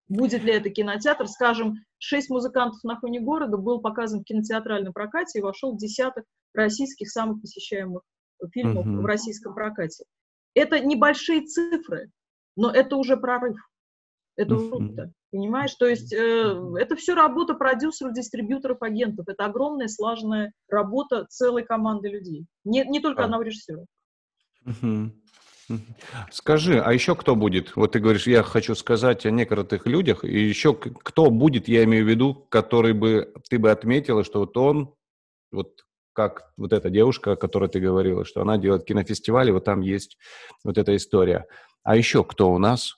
Будет ли это кинотеатр? Скажем, шесть музыкантов на фоне города был показан в кинотеатральном прокате и вошел в десяток российских самых посещаемых фильмов uh-huh. в российском прокате. Это небольшие цифры, но это уже прорыв. Это uh-huh. круто. Понимаешь? То есть э, это все работа продюсеров, дистрибьюторов, агентов. Это огромная, слаженная работа целой команды людей. Не, не только а. одного режиссера. Скажи, а еще кто будет? Вот ты говоришь, я хочу сказать о некоторых людях, и еще кто будет, я имею в виду, который бы ты бы отметила, что вот он, вот как вот эта девушка, о которой ты говорила, что она делает кинофестивали, вот там есть вот эта история. А еще кто у нас?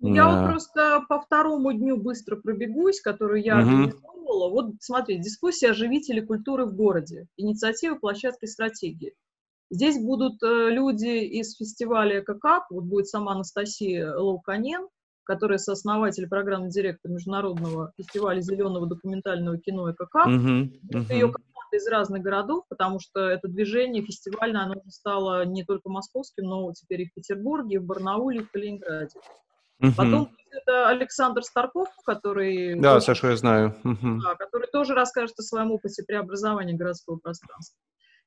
Я вот просто по второму дню быстро пробегусь, которую я организовывала. Вот смотри, дискуссия оживители культуры в городе. Инициатива площадки стратегии. Здесь будут э, люди из фестиваля ККАП, вот будет сама Анастасия Лоуканен, которая сооснователь программы директор Международного фестиваля зеленого документального кино и ККАП. Uh-huh, uh-huh. Ее команда из разных городов, потому что это движение фестивальное, оно уже стало не только московским, но теперь и в Петербурге, и в Барнауле, и в Калининграде. Угу. Потом это Александр Старков, который... Да, тоже, Сашу я знаю. Угу. Да, который тоже расскажет о своем опыте преобразования городского пространства.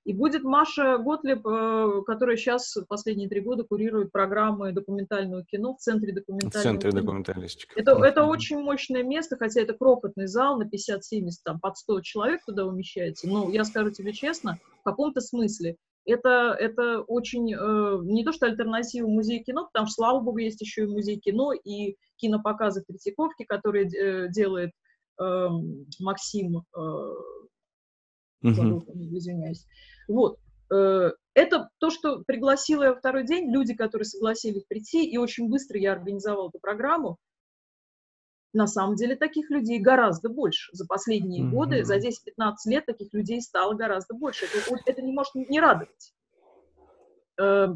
И будет Маша Готлеб, э, которая сейчас последние три года курирует программы документального кино в Центре документального В Центре документалистики. Это, это очень мощное место, хотя это крохотный зал на 50-70, там, под 100 человек туда умещается. Но я скажу тебе честно, в каком-то смысле это, это очень э, не то что альтернатива музею кино, потому что, слава богу, есть еще и музей кино, и кинопоказы в Третьяковке, которые э, делает э, Максим, э, забыл, извиняюсь. Вот. Э, это то, что пригласила я второй день, люди, которые согласились прийти, и очень быстро я организовала эту программу. На самом деле таких людей гораздо больше. За последние mm-hmm. годы, за 10-15 лет таких людей стало гораздо больше. Это, это не может не радовать. Э,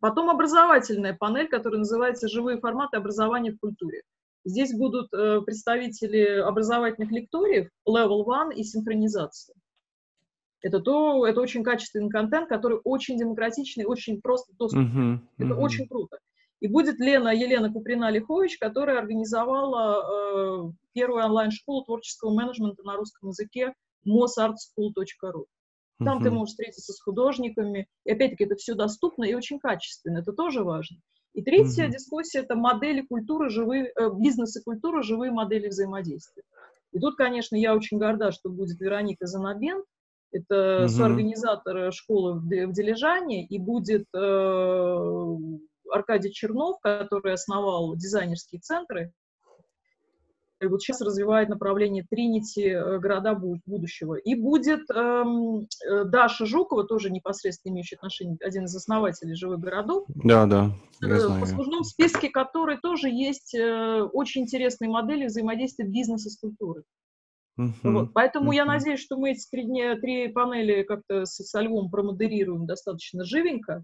потом образовательная панель, которая называется «Живые форматы образования в культуре». Здесь будут э, представители образовательных лекториев, Level One и синхронизация. Это, то, это очень качественный контент, который очень демократичный, очень просто доступный. Uh-huh, uh-huh. Это очень круто. И будет Лена Елена Куприна-Лихович, которая организовала э, первую онлайн-школу творческого менеджмента на русском языке mosartschool.ru. Там uh-huh. ты можешь встретиться с художниками. И опять-таки это все доступно и очень качественно. Это тоже важно. И третья uh-huh. дискуссия – это модели культуры, живые, э, бизнес и культура, живые модели взаимодействия. И тут, конечно, я очень горда, что будет Вероника Занабен, это угу. соорганизатор школы в, в Дилижане, и будет э, Аркадий Чернов, который основал дизайнерские центры. И вот сейчас развивает направление Тринити э, города будущего. И будет эм, э, Даша Жукова, тоже непосредственно имеющая отношение, один из основателей живых городов. Да, да. Я знаю. В послужном списке которой тоже есть э, очень интересные модели взаимодействия бизнеса с культурой. Uh-huh. Вот. Поэтому uh-huh. я надеюсь, что мы эти три, дня, три панели как-то с, со Львом промодерируем достаточно живенько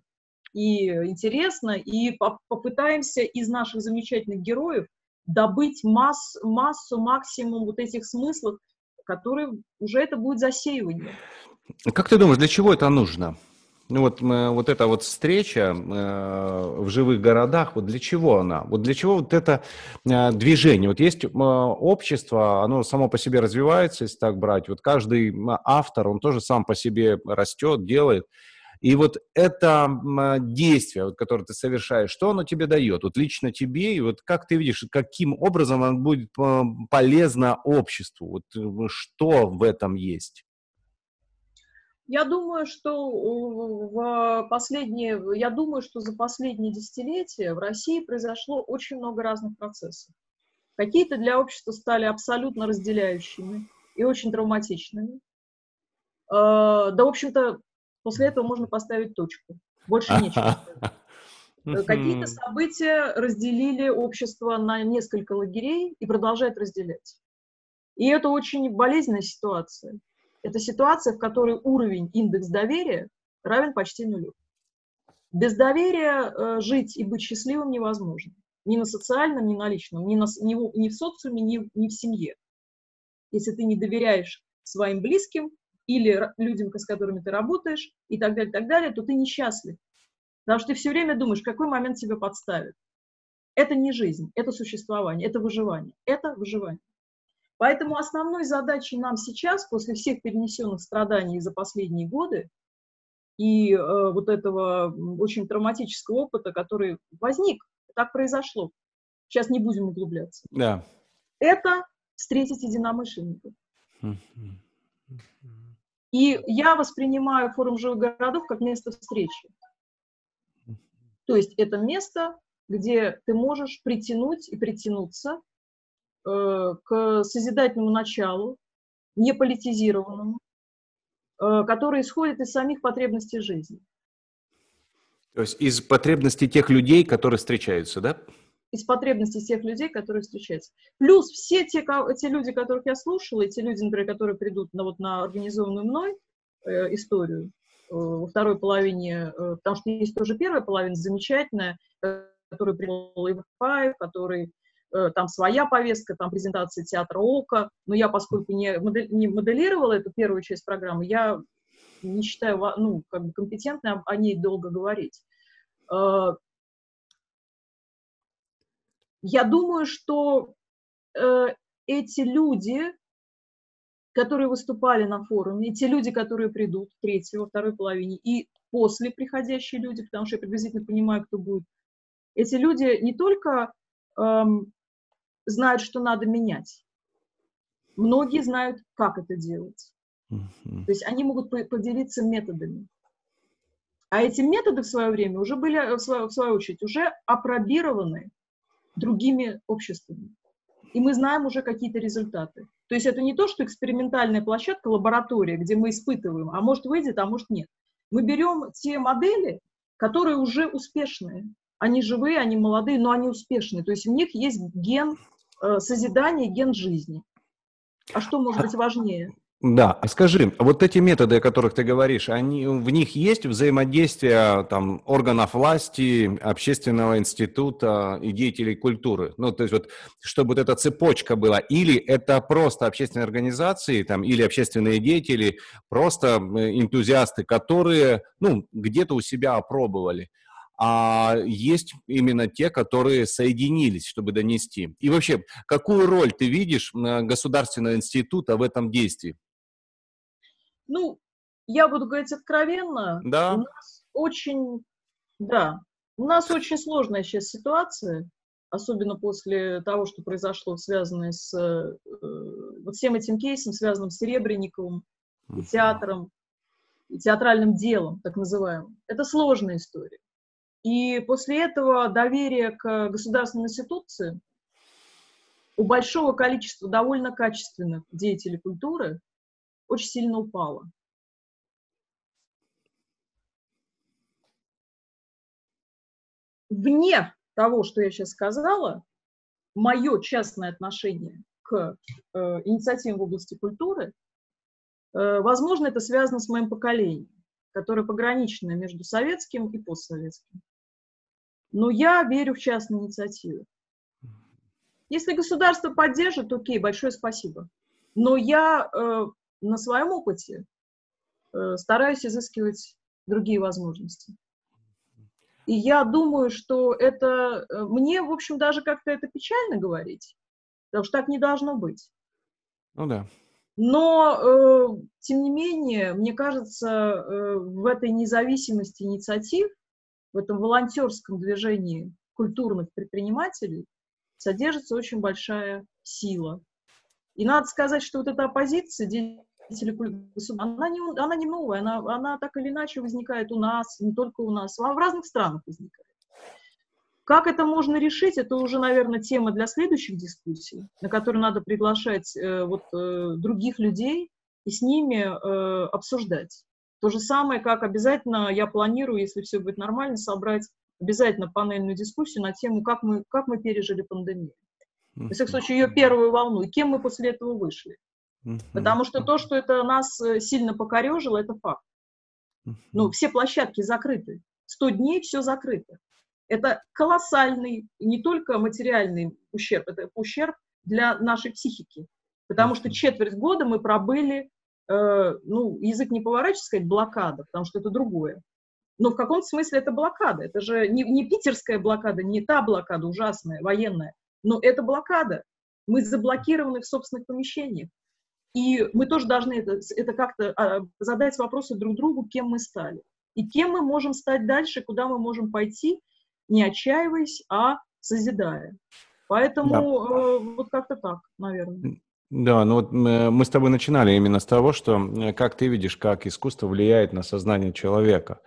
и интересно, и по- попытаемся из наших замечательных героев добыть масс, массу, максимум вот этих смыслов, которые уже это будет засеивание. Как ты думаешь, для чего это нужно? Ну вот, вот эта вот встреча э, в живых городах, вот для чего она? Вот для чего вот это э, движение? Вот есть э, общество, оно само по себе развивается, если так брать. Вот каждый автор, он тоже сам по себе растет, делает. И вот это действие, вот, которое ты совершаешь, что оно тебе дает? Вот лично тебе, и вот как ты видишь, каким образом оно будет полезно обществу? Вот что в этом есть? Я думаю, что в последние, я думаю, что за последние десятилетия в России произошло очень много разных процессов. Какие-то для общества стали абсолютно разделяющими и очень травматичными. А, да, в общем-то, после этого можно поставить точку. Больше нечего. Какие-то события разделили общество на несколько лагерей и продолжают разделять. И это очень болезненная ситуация. Это ситуация, в которой уровень индекс доверия равен почти нулю. Без доверия э, жить и быть счастливым невозможно. Ни на социальном, ни на личном, ни, на, ни, в, ни в социуме, ни, ни в семье. Если ты не доверяешь своим близким или людям, с которыми ты работаешь, и так далее, так далее, то ты несчастлив. Потому что ты все время думаешь, в какой момент тебя подставят. Это не жизнь, это существование, это выживание. Это выживание. Поэтому основной задачей нам сейчас, после всех перенесенных страданий за последние годы, и э, вот этого очень травматического опыта, который возник, так произошло. Сейчас не будем углубляться. Да. Это встретить единомышленников. И я воспринимаю форум живых городов как место встречи. То есть это место, где ты можешь притянуть и притянуться к созидательному началу, не политизированному, э, который исходит из самих потребностей жизни. То есть из потребностей тех людей, которые встречаются, да? Из потребностей тех людей, которые встречаются. Плюс все те, те люди, которых я слушала, и те люди, например, которые придут на, вот, на организованную мной э, историю э, во второй половине, э, потому что есть тоже первая половина замечательная, э, которую привел Иван который Э, там своя повестка, там презентация театра ОКО, но я, поскольку не, модель, не моделировала эту первую часть программы, я не считаю, ну, как бы компетентной о ней долго говорить. Э, я думаю, что э, эти люди, которые выступали на форуме, те люди, которые придут в третьей, во второй половине, и после приходящие люди, потому что я приблизительно понимаю, кто будет, эти люди не только эм, знают, что надо менять. Многие знают, как это делать. То есть они могут поделиться методами. А эти методы в свое время уже были, в свою, в свою очередь, уже опробированы другими обществами. И мы знаем уже какие-то результаты. То есть это не то, что экспериментальная площадка, лаборатория, где мы испытываем, а может выйдет, а может нет. Мы берем те модели, которые уже успешные. Они живые, они молодые, но они успешные. То есть в них есть ген э, созидания, ген жизни. А что может а быть важнее? Да, а скажи, вот эти методы, о которых ты говоришь, они, в них есть взаимодействие там, органов власти, общественного института и деятелей культуры? Ну, то есть вот, чтобы вот эта цепочка была, или это просто общественные организации там, или общественные деятели, просто энтузиасты, которые ну, где-то у себя опробовали, а есть именно те, которые соединились, чтобы донести. И вообще, какую роль ты видишь государственного института в этом действии? Ну, я буду говорить откровенно. Да. У нас очень, да, у нас очень сложная сейчас ситуация, особенно после того, что произошло, связанное с э, вот всем этим кейсом, связанным с Серебренниковым, и театром, и театральным делом, так называемым. Это сложная история. И после этого доверие к государственным институциям у большого количества довольно качественных деятелей культуры очень сильно упала. Вне того, что я сейчас сказала, мое частное отношение к э, инициативам в области культуры, э, возможно, это связано с моим поколением, которое пограничное между советским и постсоветским. Но я верю в частные инициативы. Если государство поддержит, окей, большое спасибо. Но я э, на своем опыте э, стараюсь изыскивать другие возможности. И я думаю, что это... Э, мне, в общем, даже как-то это печально говорить, потому что так не должно быть. Ну да. Но, э, тем не менее, мне кажется, э, в этой независимости инициатив, в этом волонтерском движении культурных предпринимателей содержится очень большая сила. И надо сказать, что вот эта оппозиция, она не, она не новая, она, она так или иначе возникает у нас, не только у нас, а в разных странах возникает. Как это можно решить, это уже, наверное, тема для следующих дискуссий, на которые надо приглашать э, вот, э, других людей и с ними э, обсуждать. То же самое, как обязательно я планирую, если все будет нормально, собрать обязательно панельную дискуссию на тему, как мы, как мы пережили пандемию. В всяком случае, ее первую волну, и кем мы после этого вышли. Потому что то, что это нас э, сильно покорежило, это факт. Ну, все площадки закрыты. 100 дней все закрыто. Это колоссальный, не только материальный ущерб, это ущерб для нашей психики. Потому что четверть года мы пробыли, э, ну, язык не поворачивается сказать блокада, потому что это другое. Но в каком-то смысле это блокада. Это же не, не питерская блокада, не та блокада ужасная, военная, но это блокада. Мы заблокированы в собственных помещениях. И мы тоже должны это, это как-то а, задать вопросы друг другу, кем мы стали. И кем мы можем стать дальше, куда мы можем пойти, не отчаиваясь, а созидая. Поэтому да. э, вот как-то так, наверное. Да, ну вот мы с тобой начинали именно с того, что как ты видишь, как искусство влияет на сознание человека.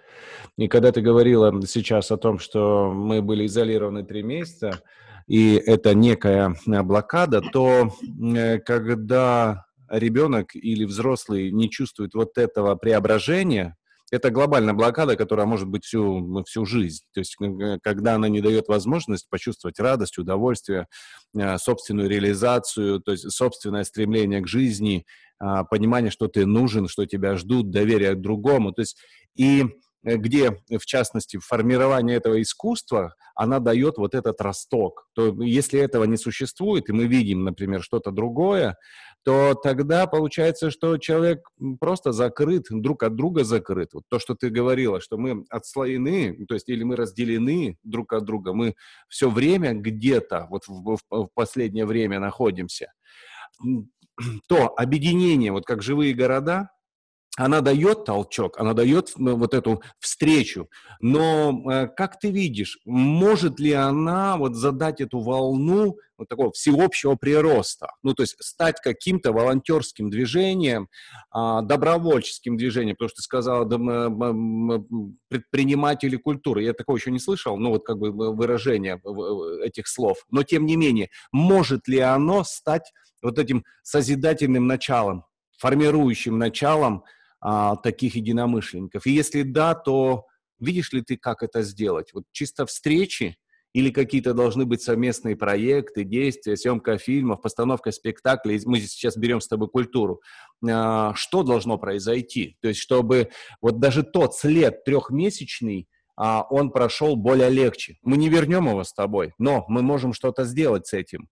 И когда ты говорила сейчас о том, что мы были изолированы три месяца, и это некая блокада, то э, когда ребенок или взрослый не чувствует вот этого преображения, это глобальная блокада, которая может быть всю, ну, всю жизнь. То есть, когда она не дает возможность почувствовать радость, удовольствие, э, собственную реализацию, то есть собственное стремление к жизни, а, понимание, что ты нужен, что тебя ждут, доверие к другому. То есть, и Э, где, в частности, формирование этого искусства, она дает вот этот росток. То если этого не существует, и мы видим, например, что-то другое, то тогда получается, что человек просто закрыт, друг от друга закрыт. Вот то, что ты говорила, что мы отслоены, то есть или мы разделены друг от друга, мы все время где-то вот в, в, последнее время находимся, то объединение, вот как живые города, она дает толчок, она дает ну, вот эту встречу, но э, как ты видишь, может ли она вот задать эту волну вот такого всеобщего прироста, ну то есть стать каким-то волонтерским движением, а, добровольческим движением, потому что ты сказала предприниматели культуры, я такого еще не слышал, ну вот как бы выражение этих слов, но тем не менее, может ли оно стать вот этим созидательным началом, формирующим началом а, таких единомышленников? И если да, то видишь ли ты, как это сделать? Вот чисто встречи или какие-то должны быть совместные проекты, действия, съемка фильмов, постановка спектаклей. Мы сейчас берем с тобой культуру. А, что должно произойти? То есть, чтобы вот даже тот след трехмесячный, а, он прошел более легче. Мы не вернем его с тобой, но мы можем что-то сделать с этим.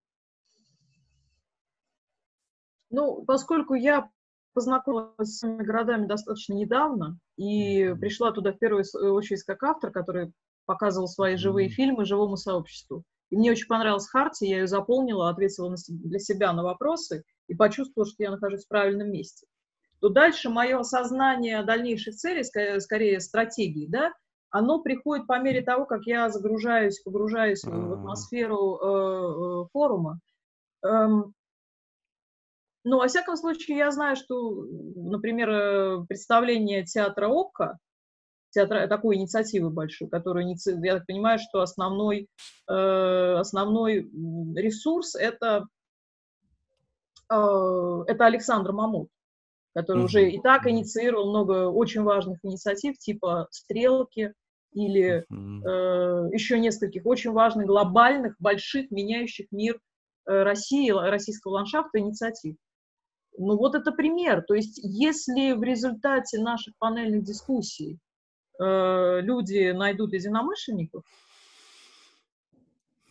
Ну, поскольку я познакомилась с этими городами достаточно недавно и пришла туда в первую очередь как автор, который показывал свои живые фильмы живому сообществу. И мне очень понравилась Харти, я ее заполнила, ответила для себя на вопросы и почувствовала, что я нахожусь в правильном месте. То дальше мое осознание дальнейших целей, скорее, скорее стратегии, да, оно приходит по мере того, как я загружаюсь, погружаюсь в атмосферу э, э, форума. Эм, ну, во всяком случае, я знаю, что, например, э, представление театра ОККО, театра, такой инициативы большой, которую, я так понимаю, что основной, э, основной ресурс это, э, это Александр Мамут, который mm-hmm. уже и так инициировал много очень важных инициатив, типа «Стрелки», или mm-hmm. э, еще нескольких очень важных, глобальных, больших, меняющих мир э, России, российского ландшафта инициатив. Ну вот это пример. То есть если в результате наших панельных дискуссий э, люди найдут единомышленников,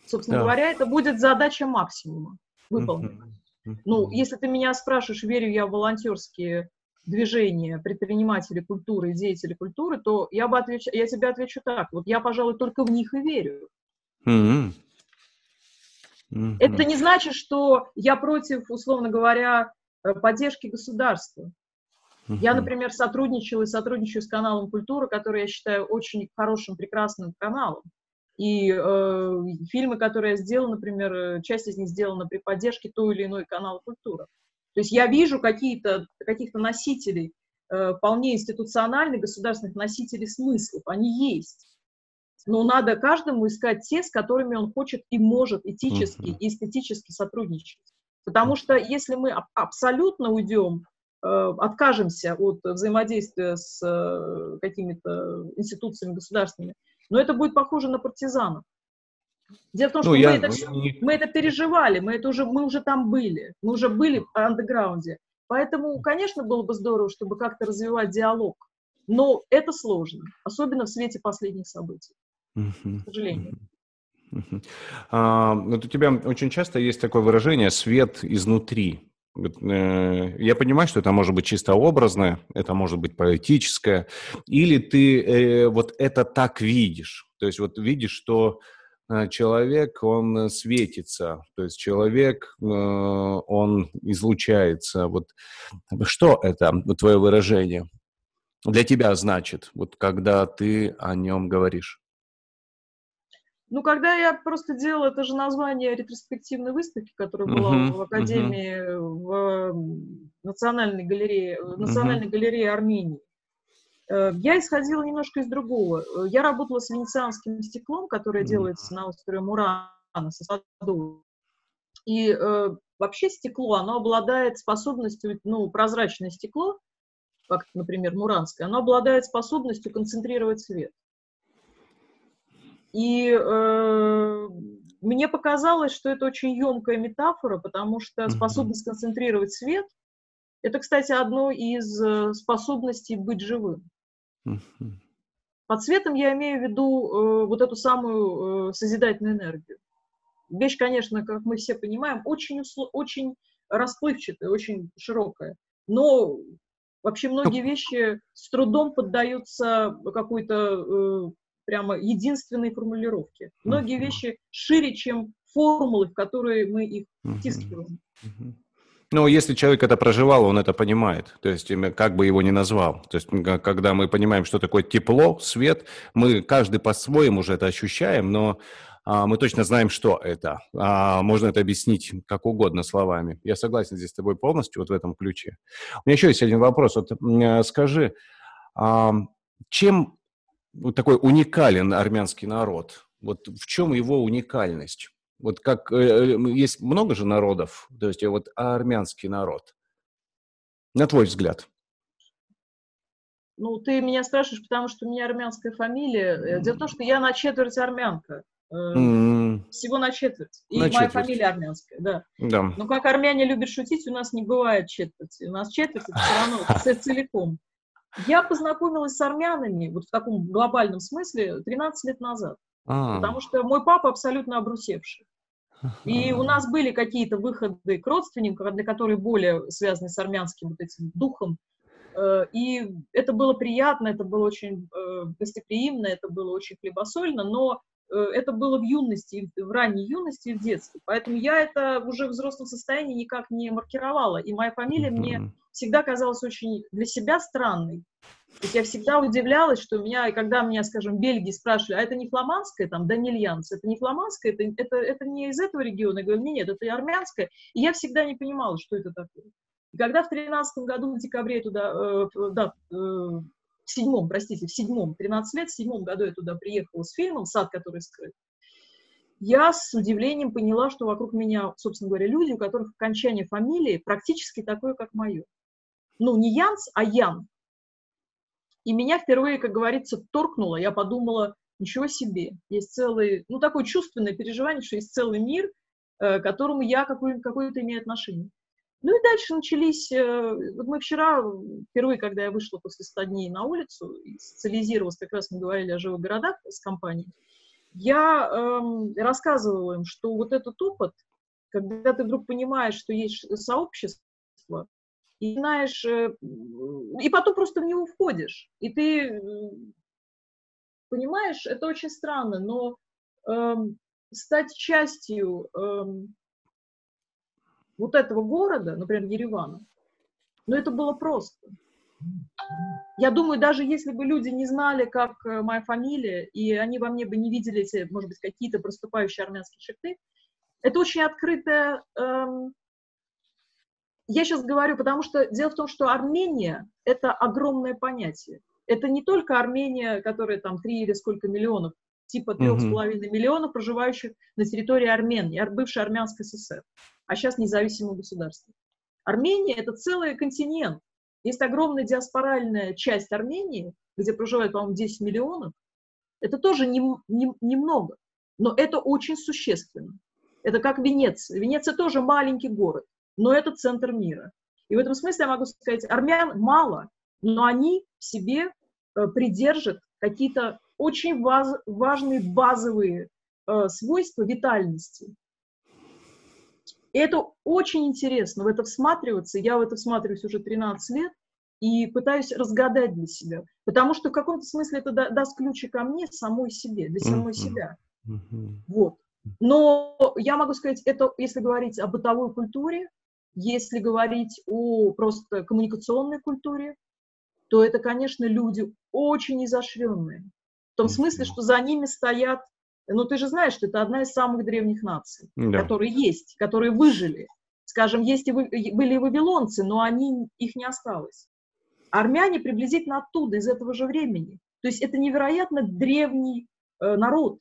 собственно да. говоря, это будет задача максимума выполнена. Mm-hmm. Ну, если ты меня спрашиваешь, верю я в волонтерские движения предпринимателей культуры и деятелей культуры, то я, бы отвеч... я тебе отвечу так. Вот я, пожалуй, только в них и верю. Mm-hmm. Mm-hmm. Это не значит, что я против, условно говоря, поддержки государства. Я, например, сотрудничала и сотрудничаю с каналом «Культура», который я считаю очень хорошим, прекрасным каналом. И э, фильмы, которые я сделала, например, э, часть из них сделана при поддержке той или иной канала «Культура». То есть я вижу какие-то, каких-то носителей, э, вполне институциональных государственных носителей смыслов. Они есть. Но надо каждому искать те, с которыми он хочет и может этически и эстетически сотрудничать. Потому что если мы абсолютно уйдем Э, откажемся от взаимодействия с э, какими-то институциями государственными, но это будет похоже на партизанов. Дело в том, ну, что я... мы, это мы это переживали, мы, это уже, мы уже там были, мы уже были в андеграунде. Поэтому, конечно, было бы здорово, чтобы как-то развивать диалог, но это сложно, особенно в свете последних событий, к сожалению. А, вот у тебя очень часто есть такое выражение «свет изнутри». Э, я понимаю, что это может быть чисто образное, это может быть поэтическое, или ты э, вот это так видишь, то есть вот видишь, что э, человек, он светится, то есть человек, э, он излучается. Вот что это, твое выражение, для тебя значит, вот когда ты о нем говоришь? Ну, когда я просто делала, это же название ретроспективной выставки, которая была uh-huh, в Академии, uh-huh. в Национальной галерее, в Национальной uh-huh. галерее Армении. Э, я исходила немножко из другого. Я работала с венецианским стеклом, которое uh-huh. делается на острове Мурана, со Садовым. И э, вообще стекло, оно обладает способностью, ну, прозрачное стекло, как, например, муранское, оно обладает способностью концентрировать свет. И э, мне показалось, что это очень емкая метафора, потому что способность концентрировать свет – это, кстати, одно из э, способностей быть живым. Под светом я имею в виду э, вот эту самую э, созидательную энергию. Вещь, конечно, как мы все понимаем, очень, очень расплывчатая, очень широкая. Но вообще многие вещи с трудом поддаются какой-то э, прямо единственной формулировки. Многие вещи шире, чем формулы, в которые мы их втискиваем. Ну, если человек это проживал, он это понимает. То есть, как бы его ни назвал. То есть, когда мы понимаем, что такое тепло, свет, мы каждый по-своему уже это ощущаем, но а, мы точно знаем, что это. А, можно это объяснить как угодно словами. Я согласен здесь с тобой полностью вот в этом ключе. У меня еще есть один вопрос. Вот скажи, а, чем вот такой уникален армянский народ? Вот в чем его уникальность? Вот как э, э есть много же народов, то есть вот армянский народ. На твой взгляд. Ну, ты меня спрашиваешь, потому что у меня армянская фамилия. Дело в том, что я на четверть армянка. Mm. Всего на четверть. И на моя четверть. фамилия армянская, да. да. Но как армяне любят шутить, у нас не бывает четверти. У нас четверть это все равно целиком. Я познакомилась с армянами, вот в таком глобальном смысле, 13 лет назад. А. Потому что мой папа абсолютно обрусевший. И у нас были какие-то выходы к родственникам, для которых более связаны с армянским вот этим духом. Э, и это было приятно, это было очень э, гостеприимно, это было очень хлебосольно, но это было в юности, в ранней юности и в детстве. Поэтому я это уже в взрослом состоянии никак не маркировала. И моя фамилия мне всегда казалась очень для себя странной. То есть я всегда удивлялась, что у меня, когда меня, скажем, в Бельгии спрашивали, а это не фламандское, там, Данильянс, это не фламандское, это, это, это не из этого региона? Я говорю, нет, это армянское. И я всегда не понимала, что это такое. И когда в тринадцатом году, в декабре туда, э, да, э, в седьмом, простите, в седьмом, 13 лет, в седьмом году я туда приехала с фильмом «Сад, который скрыт», я с удивлением поняла, что вокруг меня, собственно говоря, люди, у которых окончание фамилии практически такое, как мое ну, не Янс, а Ян. И меня впервые, как говорится, торкнуло. Я подумала, ничего себе, есть целый, ну, такое чувственное переживание, что есть целый мир, э, к которому я какое- какое-то имею отношение. Ну и дальше начались, э, вот мы вчера, впервые, когда я вышла после 100 дней на улицу и социализировалась, как раз мы говорили о живых городах с компанией, я эм, рассказывала им, что вот этот опыт, когда ты вдруг понимаешь, что есть сообщество, и знаешь, э, и потом просто в него входишь, и ты понимаешь, это очень странно, но эм, стать частью эм, вот этого города, например, Еревана, ну это было просто. Я думаю, даже если бы люди не знали, как э, моя фамилия, и они во мне бы не видели эти, может быть, какие-то проступающие армянские черты, это очень открытая эм, я сейчас говорю, потому что дело в том, что Армения – это огромное понятие. Это не только Армения, которая там три или сколько миллионов, типа трех с половиной миллионов проживающих на территории Армении, бывшей Армянской ССР, а сейчас независимое государство. Армения – это целый континент. Есть огромная диаспоральная часть Армении, где проживает, по-моему, 10 миллионов. Это тоже немного, не, не много, но это очень существенно. Это как Венеция. Венеция тоже маленький город но это центр мира. И в этом смысле я могу сказать, армян мало, но они в себе э, придержат какие-то очень ваз, важные базовые э, свойства витальности. И это очень интересно, в это всматриваться. Я в это всматриваюсь уже 13 лет и пытаюсь разгадать для себя. Потому что в каком-то смысле это даст ключи ко мне, самой себе, для самой mm-hmm. себя. Mm-hmm. Вот. Но я могу сказать, это, если говорить о бытовой культуре, если говорить о просто коммуникационной культуре, то это, конечно, люди очень изощренные. В том смысле, что за ними стоят, ну ты же знаешь, что это одна из самых древних наций, да. которые есть, которые выжили. Скажем, есть и вы, были и вавилонцы, но они, их не осталось. Армяне приблизительно оттуда, из этого же времени. То есть это невероятно древний э, народ.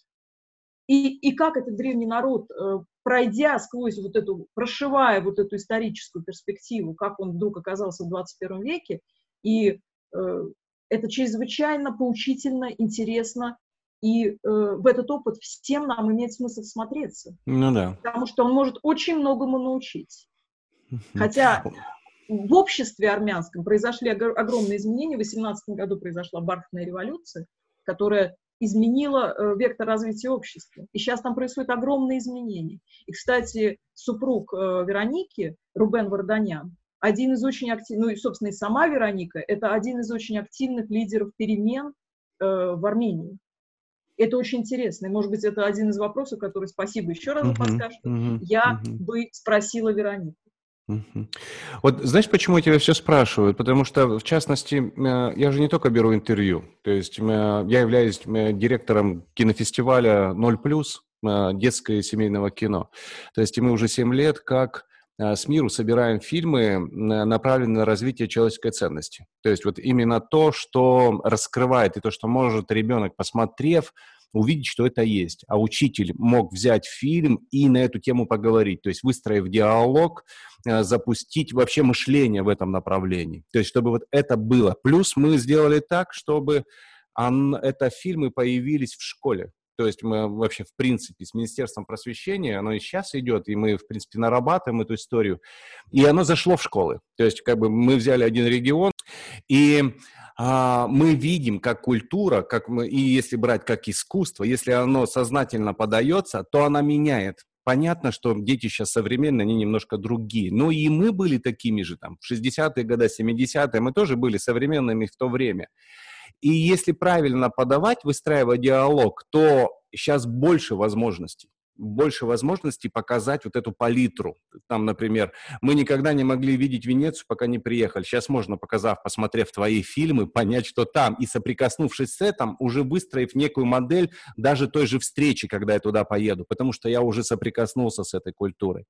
И, и как этот древний народ э, пройдя сквозь вот эту, прошивая вот эту историческую перспективу, как он вдруг оказался в 21 веке, и э, это чрезвычайно поучительно, интересно, и э, в этот опыт всем нам имеет смысл смотреться. Ну да. Потому что он может очень многому научить. Хотя в обществе армянском произошли огромные изменения. В 18 году произошла бархатная революция, которая изменила э, вектор развития общества. И сейчас там происходят огромные изменения. И, кстати, супруг э, Вероники, Рубен Варданян, один из очень активных, ну и, собственно, и сама Вероника, это один из очень активных лидеров перемен э, в Армении. Это очень интересно. И, может быть, это один из вопросов, который, спасибо еще раз за подсказку, uh-huh, uh-huh, я uh-huh. бы спросила Веронику. Вот знаешь, почему я тебя все спрашиваю? Потому что, в частности, э, я же не только беру интервью. То есть э, я являюсь э, директором кинофестиваля «Ноль плюс», детское и семейного кино. То есть мы уже 7 лет как с миру собираем фильмы, направленные на развитие человеческой ценности. То есть вот именно то, что раскрывает и то, что может ребенок, посмотрев, увидеть, что это есть. А учитель мог взять фильм и на эту тему поговорить, то есть выстроив диалог, э, запустить вообще мышление в этом направлении. То есть чтобы вот это было. Плюс мы сделали так, чтобы это фильмы появились в школе. То есть мы вообще, в принципе, с Министерством просвещения, оно и сейчас идет, и мы, в принципе, нарабатываем эту историю. И оно зашло в школы. То есть как бы мы взяли один регион, и а, мы видим, как культура, как мы, и если брать как искусство, если оно сознательно подается, то она меняет Понятно, что дети сейчас современные, они немножко другие. Но и мы были такими же там в 60-е годы, 70-е, мы тоже были современными в то время. И если правильно подавать, выстраивая диалог, то сейчас больше возможностей больше возможностей показать вот эту палитру. Там, например, мы никогда не могли видеть Венецию, пока не приехали. Сейчас можно, показав, посмотрев твои фильмы, понять, что там. И соприкоснувшись с этим, уже выстроив некую модель даже той же встречи, когда я туда поеду, потому что я уже соприкоснулся с этой культурой.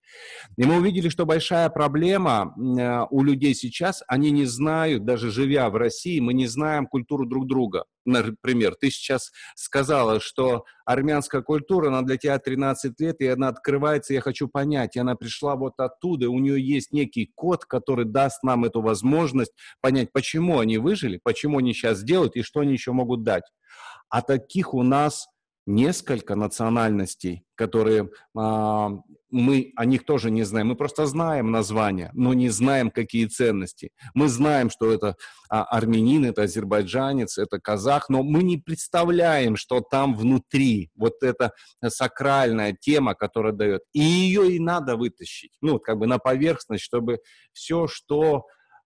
И мы увидели, что большая проблема э, у людей сейчас, они не знают, даже живя в России, мы не знаем культуру друг друга. Например, ты сейчас сказала, что армянская культура, она для тебя 13 лет, и она открывается, я хочу понять, и она пришла вот оттуда, у нее есть некий код, который даст нам эту возможность понять, почему они выжили, почему они сейчас делают и что они еще могут дать. А таких у нас несколько национальностей, которые а, мы о них тоже не знаем. Мы просто знаем названия, но не знаем, какие ценности. Мы знаем, что это а, армянин, это азербайджанец, это казах, но мы не представляем, что там внутри вот эта сакральная тема, которая дает. И ее и надо вытащить, ну, как бы на поверхность, чтобы все, что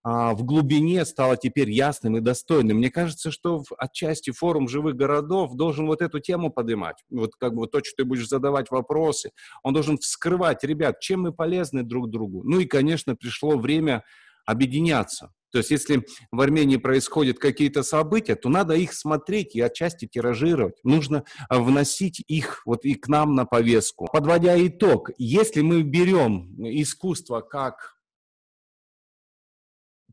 в глубине стало теперь ясным и достойным. Мне кажется, что в, отчасти форум живых городов должен вот эту тему поднимать. Вот как бы то, что ты будешь задавать вопросы, он должен вскрывать, ребят, чем мы полезны друг другу. Ну и, конечно, пришло время объединяться. То есть, если в Армении происходят какие-то события, то надо их смотреть и отчасти тиражировать. Нужно вносить их вот и к нам на повестку. Подводя итог, если мы берем искусство как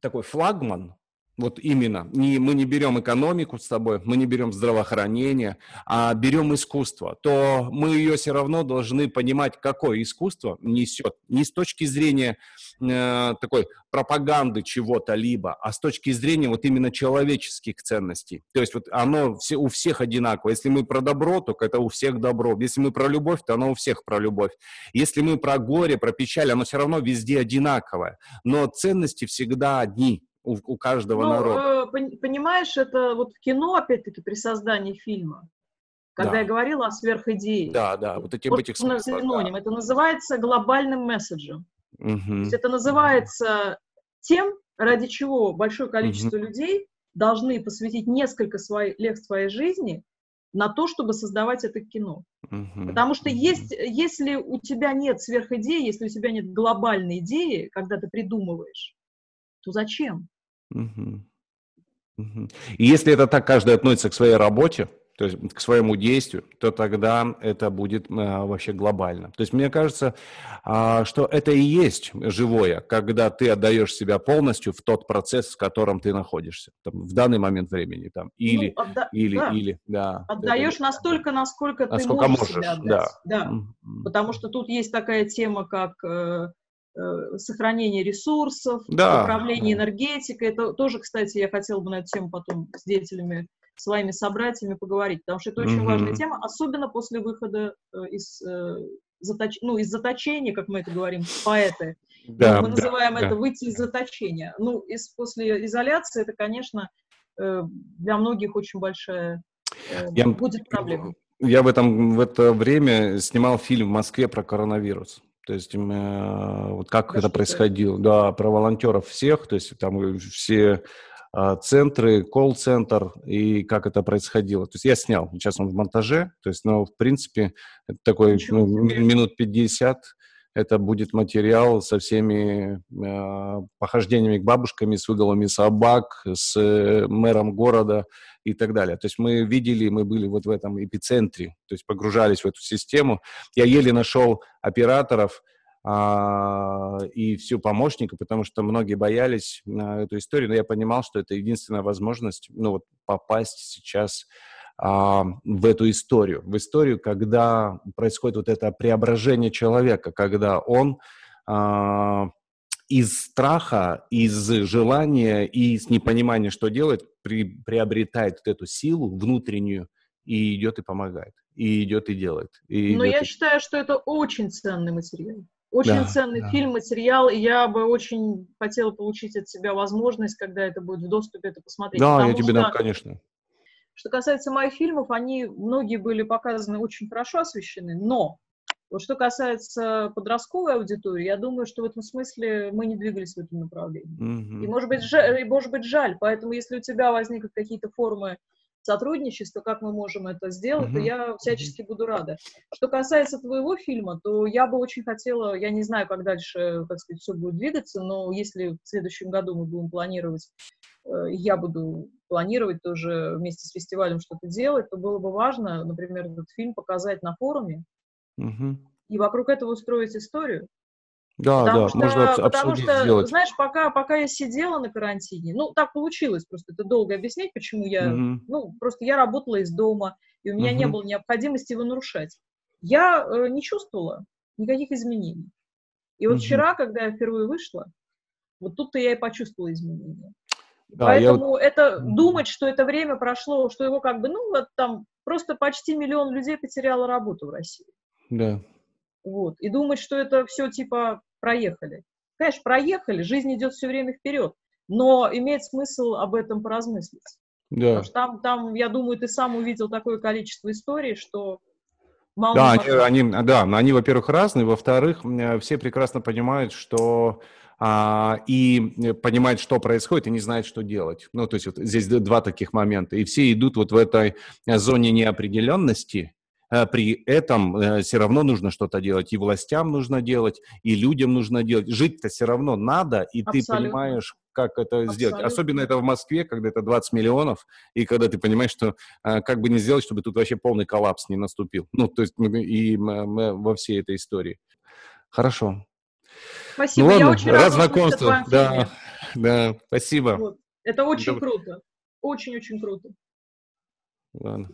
такой флагман, вот именно. Не, мы не берем экономику с тобой, мы не берем здравоохранение, а берем искусство, то мы ее все равно должны понимать, какое искусство несет. Не с точки зрения э, такой пропаганды чего-то либо, а с точки зрения вот именно человеческих ценностей. То есть вот оно все, у всех одинаково. Если мы про добро, то это у всех добро. Если мы про любовь, то оно у всех про любовь. Если мы про горе, про печаль, оно все равно везде одинаковое. Но ценности всегда одни у, у каждого ну, народа. Э, понимаешь, это вот в кино, опять-таки, при создании фильма, когда да. я говорила о сверхидее. Да, да, вот этим вот этих смыслах. Синоним. Да. Это называется глобальным месседжем. Угу. То есть это называется тем, ради чего большое количество угу. людей должны посвятить несколько своих, лет своей жизни на то, чтобы создавать это кино. Uh-huh. Потому что есть, если у тебя нет сверхидеи, если у тебя нет глобальной идеи, когда ты придумываешь, то зачем? И если это так каждый относится к своей работе, то есть к своему действию, то тогда это будет а, вообще глобально. То есть мне кажется, а, что это и есть живое, когда ты отдаешь себя полностью в тот процесс, в котором ты находишься там, в данный момент времени, там, или, ну, отда... или, да. или, да. Отдаешь это... настолько, насколько, насколько ты можешь, можешь себя отдать. Да. да. Mm-hmm. Потому что тут есть такая тема, как Э, сохранение ресурсов, да. управление энергетикой. Это тоже, кстати, я хотела бы на эту тему потом с деятелями, своими собратьями поговорить, потому что это очень mm-hmm. важная тема, особенно после выхода э, из, э, заточ... ну, из заточения, как мы это говорим, поэты. Да, мы называем да, это да. выйти из заточения. Ну, из, после изоляции это, конечно, для многих очень большая я, будет проблема. Я в, этом, в это время снимал фильм в Москве про коронавирус. То есть э, вот как да это происходило, да, про волонтеров всех, то есть там все э, центры, колл-центр и как это происходило. То есть я снял, сейчас он в монтаже, то есть, но в принципе это такой ну, минут 50 это будет материал со всеми э, похождениями к бабушкам, с выголами собак, с э, мэром города и так далее. То есть мы видели, мы были вот в этом эпицентре, то есть погружались в эту систему. Я еле нашел операторов, а, и всю помощника, потому что многие боялись на эту историю, но я понимал, что это единственная возможность, ну вот попасть сейчас а, в эту историю, в историю, когда происходит вот это преображение человека, когда он а, из страха, из желания и из непонимания, что делать, при, приобретает вот эту силу внутреннюю и идет и помогает, и идет и делает. И Но я и... считаю, что это очень ценный материал. Очень да, ценный да. фильм, материал, и я бы очень хотела получить от себя возможность, когда это будет в доступе, это посмотреть. Да, я тебе что, дам, конечно. Что касается моих фильмов, они, многие были показаны очень хорошо освещены, но вот что касается подростковой аудитории, я думаю, что в этом смысле мы не двигались в этом направлении. Mm-hmm. И, может быть, жаль, и может быть жаль. Поэтому, если у тебя возникнут какие-то формы сотрудничества, как мы можем это сделать, mm-hmm. то я всячески буду рада. Что касается твоего фильма, то я бы очень хотела, я не знаю, как дальше, так сказать, все будет двигаться, но если в следующем году мы будем планировать, э, я буду планировать тоже вместе с фестивалем что-то делать, то было бы важно, например, этот фильм показать на форуме, Угу. И вокруг этого устроить историю. Да, потому да, что, можно обсудить, потому что, сделать. знаешь, пока, пока я сидела на карантине, ну, так получилось, просто это долго объяснять, почему я, угу. ну, просто я работала из дома, и у меня угу. не было необходимости его нарушать. Я э, не чувствовала никаких изменений. И вот угу. вчера, когда я впервые вышла, вот тут-то я и почувствовала изменения. Да, Поэтому я... это думать, что это время прошло, что его как бы, ну, вот там просто почти миллион людей потеряло работу в России. Да. Вот. И думать, что это все типа проехали. Конечно, проехали, жизнь идет все время вперед, но имеет смысл об этом поразмыслить. Да. Потому что там, там, я думаю, ты сам увидел такое количество историй, что мало да, они, они, да, они, во-первых, разные, во-вторых, все прекрасно понимают, что а, и понимают, что происходит, и не знают, что делать. Ну, то есть вот здесь два таких момента. И все идут вот в этой зоне неопределенности, Э, при этом э, все равно нужно что-то делать, и властям нужно делать, и людям нужно делать. Жить-то все равно надо, и Абсолютно. ты понимаешь, как это Абсолютно. сделать. Особенно это в Москве, когда это 20 миллионов, и когда ты понимаешь, что э, как бы не сделать, чтобы тут вообще полный коллапс не наступил. Ну, то есть и мы во всей этой истории. Хорошо. Спасибо, ну, ладно, я очень рада знакомству. Да, да, спасибо. Вот. Это очень Добр... круто. Очень-очень круто. Ладно.